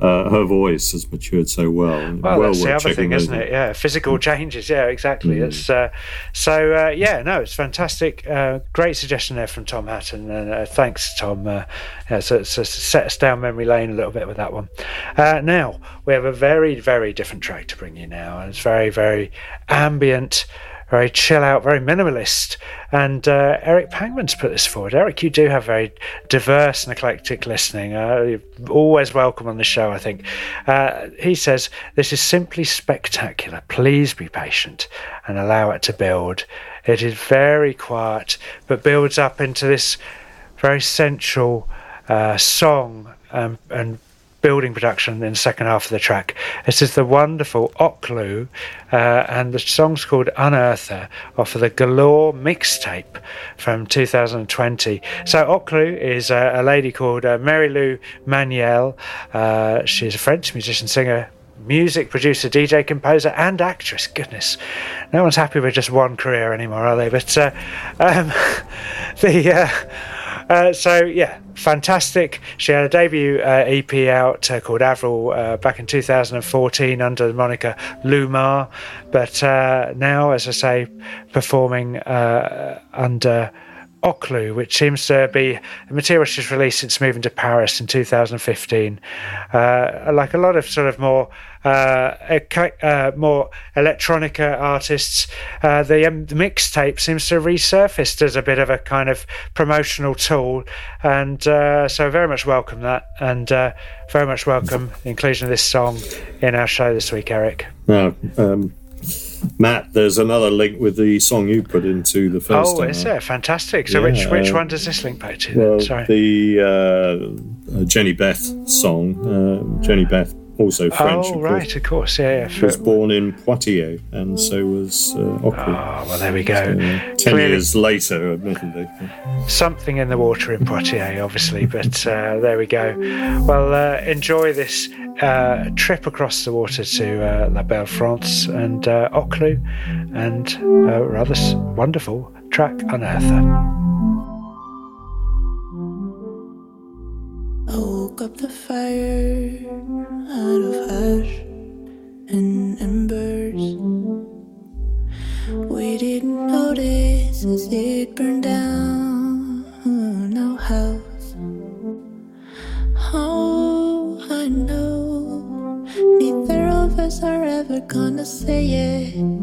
[SPEAKER 5] uh, her voice has matured so well.
[SPEAKER 6] Well, that's the other thing, isn't it? Yeah, physical changes. Yeah, exactly.
[SPEAKER 5] Mm.
[SPEAKER 6] It's uh, so uh, yeah. No, it's fantastic. Uh, great suggestion there from Tom Hatton, and uh, thanks, Tom. Uh, yeah, so, so set us down memory lane a little bit with that one. Uh, now we have a very, very different track to bring you now, and it's very, very ambient. Very chill out, very minimalist, and uh, Eric Pangman's put this forward. Eric, you do have very diverse and eclectic listening. Uh, always welcome on the show, I think. Uh, he says, This is simply spectacular. Please be patient and allow it to build. It is very quiet, but builds up into this very sensual uh, song um, and building production in the second half of the track. This is the wonderful Oklou, uh, and the song's called Unearther off of the Galore mixtape from 2020. So Oklou is uh, a lady called uh, Mary Lou Mayniel. Uh, she's a French musician, singer, music producer, DJ, composer, and actress. Goodness, no one's happy with just one career anymore, are they? But uh, um, (laughs) the uh, so yeah, fantastic. She had a debut uh, EP out uh, called Avril uh, back in 2014 under the moniker Lumar, but uh, now, as I say, performing under. Oklou, which seems to be the material she's released since moving to Paris in 2015. Uh, like a lot of sort of more uh, uh, more electronica artists, uh, the, um, the mixtape seems to have resurfaced as a bit of a kind of promotional tool, and uh, so very much welcome that, and uh, very much welcome the inclusion of this song in our show this week, Eric.
[SPEAKER 5] Now, um, Matt, there's another link with the song you put into the first
[SPEAKER 6] oh, is there? Fantastic. So,
[SPEAKER 5] Yeah,
[SPEAKER 6] which which
[SPEAKER 5] uh,
[SPEAKER 6] one does this link back to?
[SPEAKER 5] Well,
[SPEAKER 6] Sorry.
[SPEAKER 5] the uh, uh, Jehnny Beth song, uh, Jehnny Beth, also French,
[SPEAKER 6] oh,
[SPEAKER 5] of
[SPEAKER 6] right,
[SPEAKER 5] course,
[SPEAKER 6] of course, yeah, yeah.
[SPEAKER 5] was born in Poitiers, and so was uh, Oklou.
[SPEAKER 6] Oh, well, there we go.
[SPEAKER 5] So, ten
[SPEAKER 6] Clearly-
[SPEAKER 5] years later, admittedly.
[SPEAKER 6] something in the water in Poitiers, obviously, but uh, there we go. Well, uh, enjoy this uh, trip across the water to uh, La Belle France and uh, and a rather wonderful track, Unearther.
[SPEAKER 14] Woke up the fire out of ash and embers. We didn't notice as it burned down our house. Oh, I know neither of us are ever gonna say it,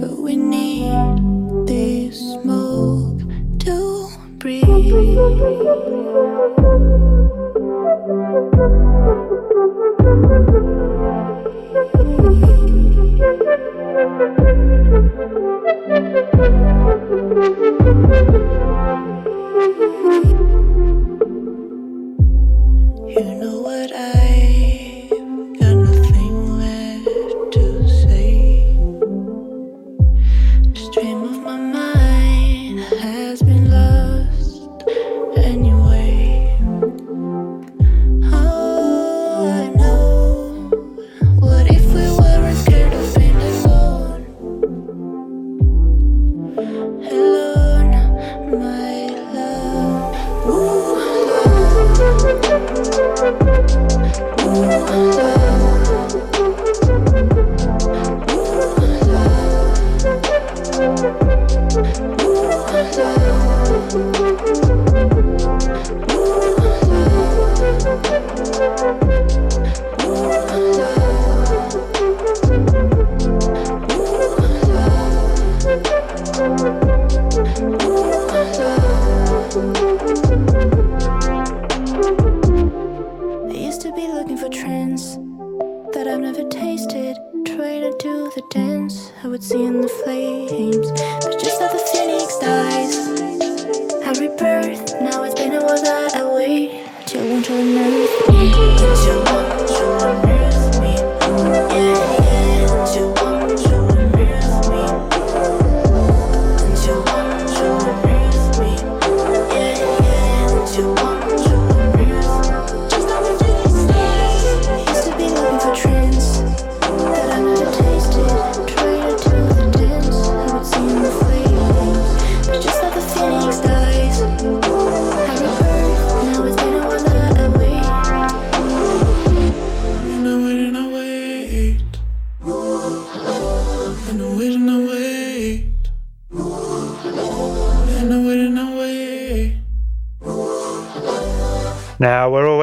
[SPEAKER 14] but we need this smoke to breathe.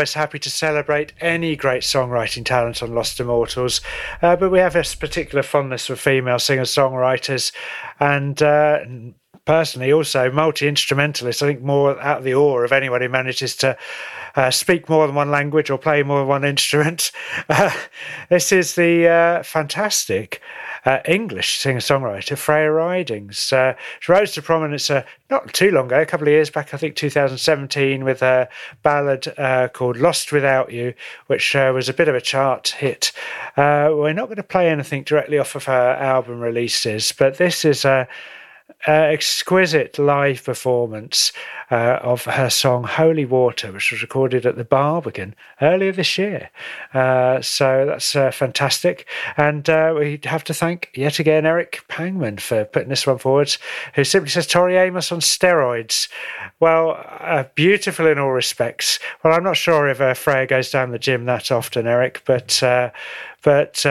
[SPEAKER 6] Always happy to celebrate any great songwriting talent on Lost Immortals, uh, but we have this particular fondness for female singer songwriters and uh, personally also multi instrumentalists. I think more out of the awe of anyone who manages to uh, speak more than one language or play more than one instrument. (laughs) Uh, this is the uh, fantastic uh, English singer songwriter Freya Ridings. Uh, she rose to prominence uh, not too long ago, a couple of years back, I think 2017, with a ballad uh, called Lost Without You, which uh, was a bit of a chart hit. Uh, we're not going to play anything directly off of her album releases, but this is a uh, exquisite live performance uh, of her song Holy Water, which was recorded at the Barbican earlier this year. Uh, so that's uh, fantastic. And uh, we have to thank yet again Eric Pangman for putting this one forward, who simply says Tori Amos on steroids. Well, uh, beautiful in all respects. Well, I'm not sure if Freya goes down the gym that often, Eric, but but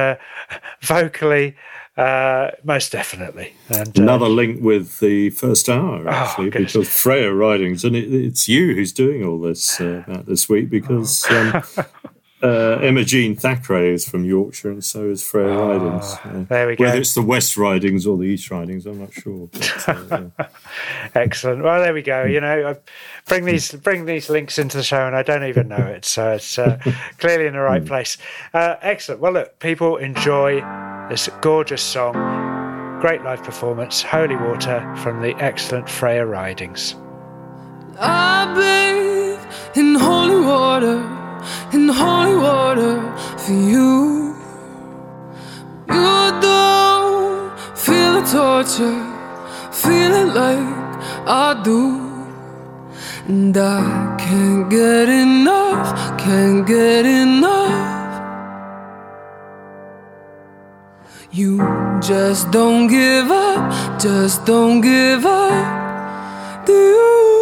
[SPEAKER 6] vocally, uh, most definitely. And uh,
[SPEAKER 5] Another link with the first hour,
[SPEAKER 6] Oh,
[SPEAKER 5] actually,
[SPEAKER 6] goodness.
[SPEAKER 5] because Freya Ridings, and it, it's you who's doing all this uh, this week, because um, (laughs) uh, Emma Jean Thackray is from Yorkshire, and so is Freya Ridings. Uh,
[SPEAKER 6] Ah, there we go.
[SPEAKER 5] Whether it's the West Ridings or the East Ridings, I'm not sure. But, uh, yeah. (laughs)
[SPEAKER 6] Excellent. Well, there we go. You know, I bring these bring these links into the show, and I don't even know it, so it's uh, (laughs) clearly in the right place. Uh, excellent. Well, look, people enjoy this gorgeous song, great live performance, "Holy Water" from the excellent Freya Ridings.
[SPEAKER 14] I bathe in holy water, in holy water for you. You don't feel the torture, feel it like I do. And I can't get enough, can't get enough. You just don't give up, just don't give up. Do you?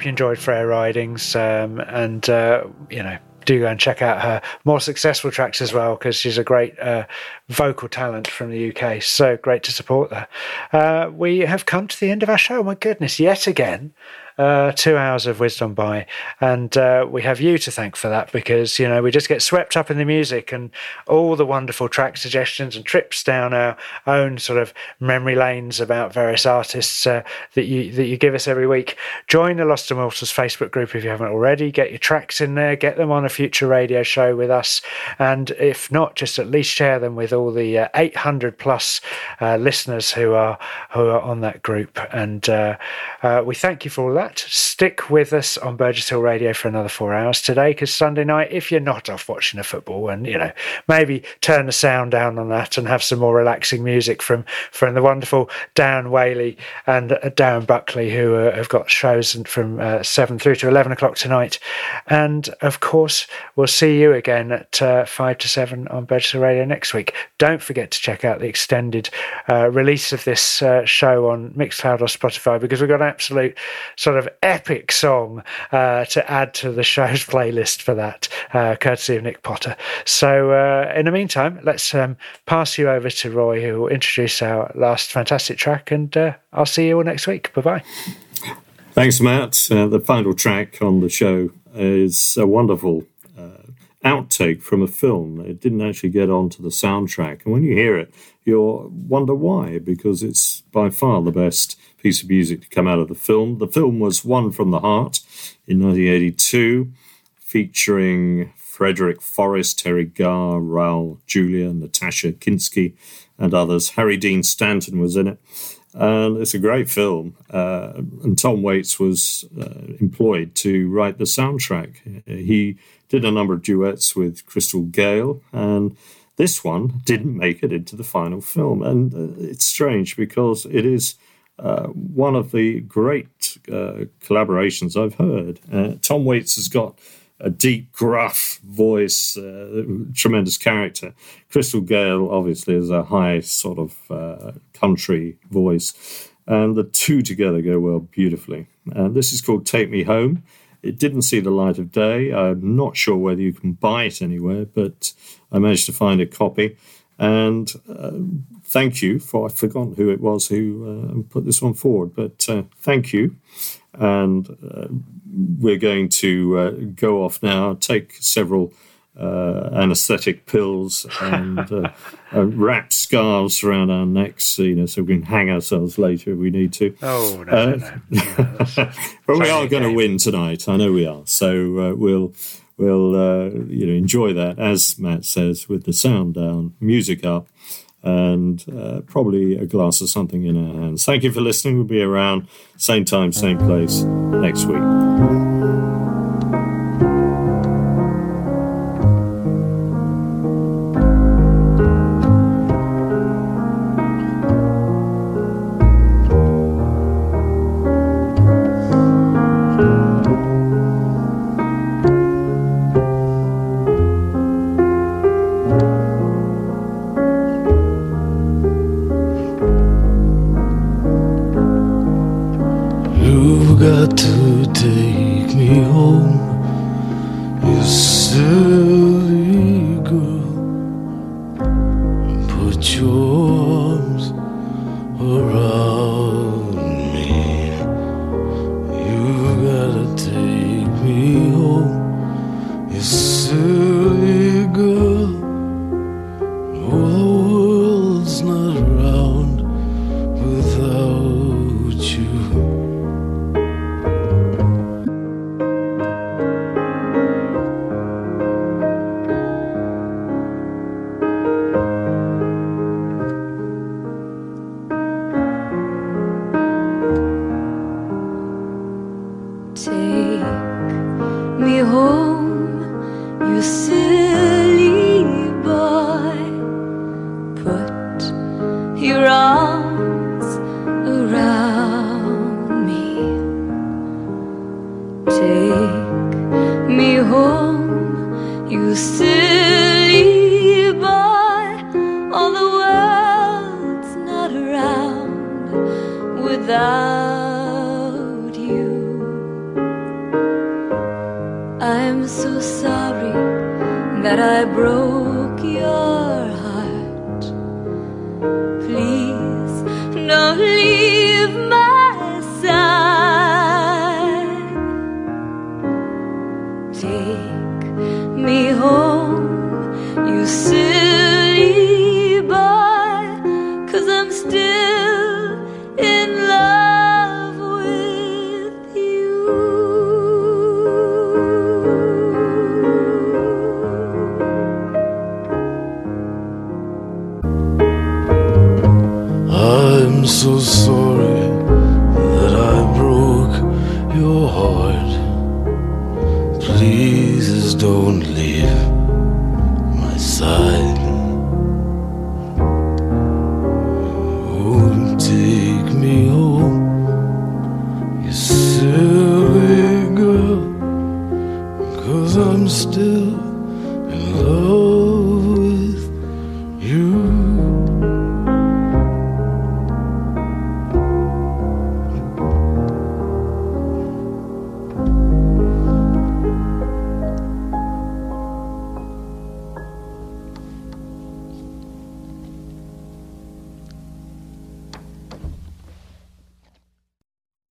[SPEAKER 6] Hope you enjoyed Freya Ridings, um, and uh, you know. Do go and check out her more successful tracks as well because she's a great uh, vocal talent from the UK. So great to support her. Uh, we have come to the end of our show. My goodness, yet again. Uh, two hours of wisdom by, and uh, we have you to thank for that because you know we just get swept up in the music and all the wonderful track suggestions and trips down our own sort of memory lanes about various artists uh, that you that you give us every week. Join the Lost and Immortals Facebook group if you haven't already. Get your tracks in there. Get them on a future radio show with us, and if not, just at least share them with all the uh, 800 plus uh, listeners who are who are on that group. And we thank you for all that. Stick with us on Burgess Hill Radio for another four hours today, because Sunday night, if you're not off watching the football, and you know maybe turn the sound down on that and have some more relaxing music from from the wonderful Dan Whaley and uh, Darren Buckley, who uh, have got shows from uh, seven through to eleven o'clock tonight. And of course, we'll see you again at uh, five to seven on Burgess Hill Radio next week. Don't forget to check out the extended uh, release of this uh, show on Mixcloud or Spotify because we've got an absolute sort of epic song uh, to add to the show's (laughs) playlist for that, uh, courtesy of Nick Potter. So, uh, in the meantime, let's um, pass you over to Roy, who will introduce our last fantastic track, and uh, I'll see you all next week. Bye bye.
[SPEAKER 5] Thanks, Matt. Uh, the final track on the show is a wonderful uh, outtake from a film. It didn't actually get onto the soundtrack. And when you hear it, you'll wonder why, because it's by far the best piece of music to come out of the film. The film was One from the Heart in 1982, featuring Frederick Forrest, Teri Garr, Raul Julia, Natasha Kinski, and others. Harry Dean Stanton was in it. And it's a great film. Uh, and Tom Waits was uh, employed to write the soundtrack. He did a number of duets with Crystal Gayle, and this one didn't make it into the final film. And uh, it's strange because it is uh, one of the great uh, collaborations I've heard. Uh, Tom Waits has got a deep, gruff voice, uh, tremendous character. Crystal Gayle obviously is a high sort of uh, country voice, and the two together go well beautifully. And this is called Take Me Home. It didn't see the light of day. I'm not sure whether you can buy it anywhere, but I managed to find a copy. And uh, thank you for, I've forgotten who it was who uh, put this one forward, but uh, thank you. And uh, we're going to uh, go off now, take several uh, anesthetic pills and uh, (laughs) uh, wrap scarves around our necks, you know, so we can hang ourselves later if we need to.
[SPEAKER 6] Oh, no,
[SPEAKER 5] Uh,
[SPEAKER 6] no, (laughs) no.
[SPEAKER 5] but we are going to win tonight. I know we are. So uh, we'll we'll uh, you know enjoy that as Matt says with the sound down, music up, and uh, probably a glass of something in our hands. Thank you for listening. We'll be around same time, same place next week.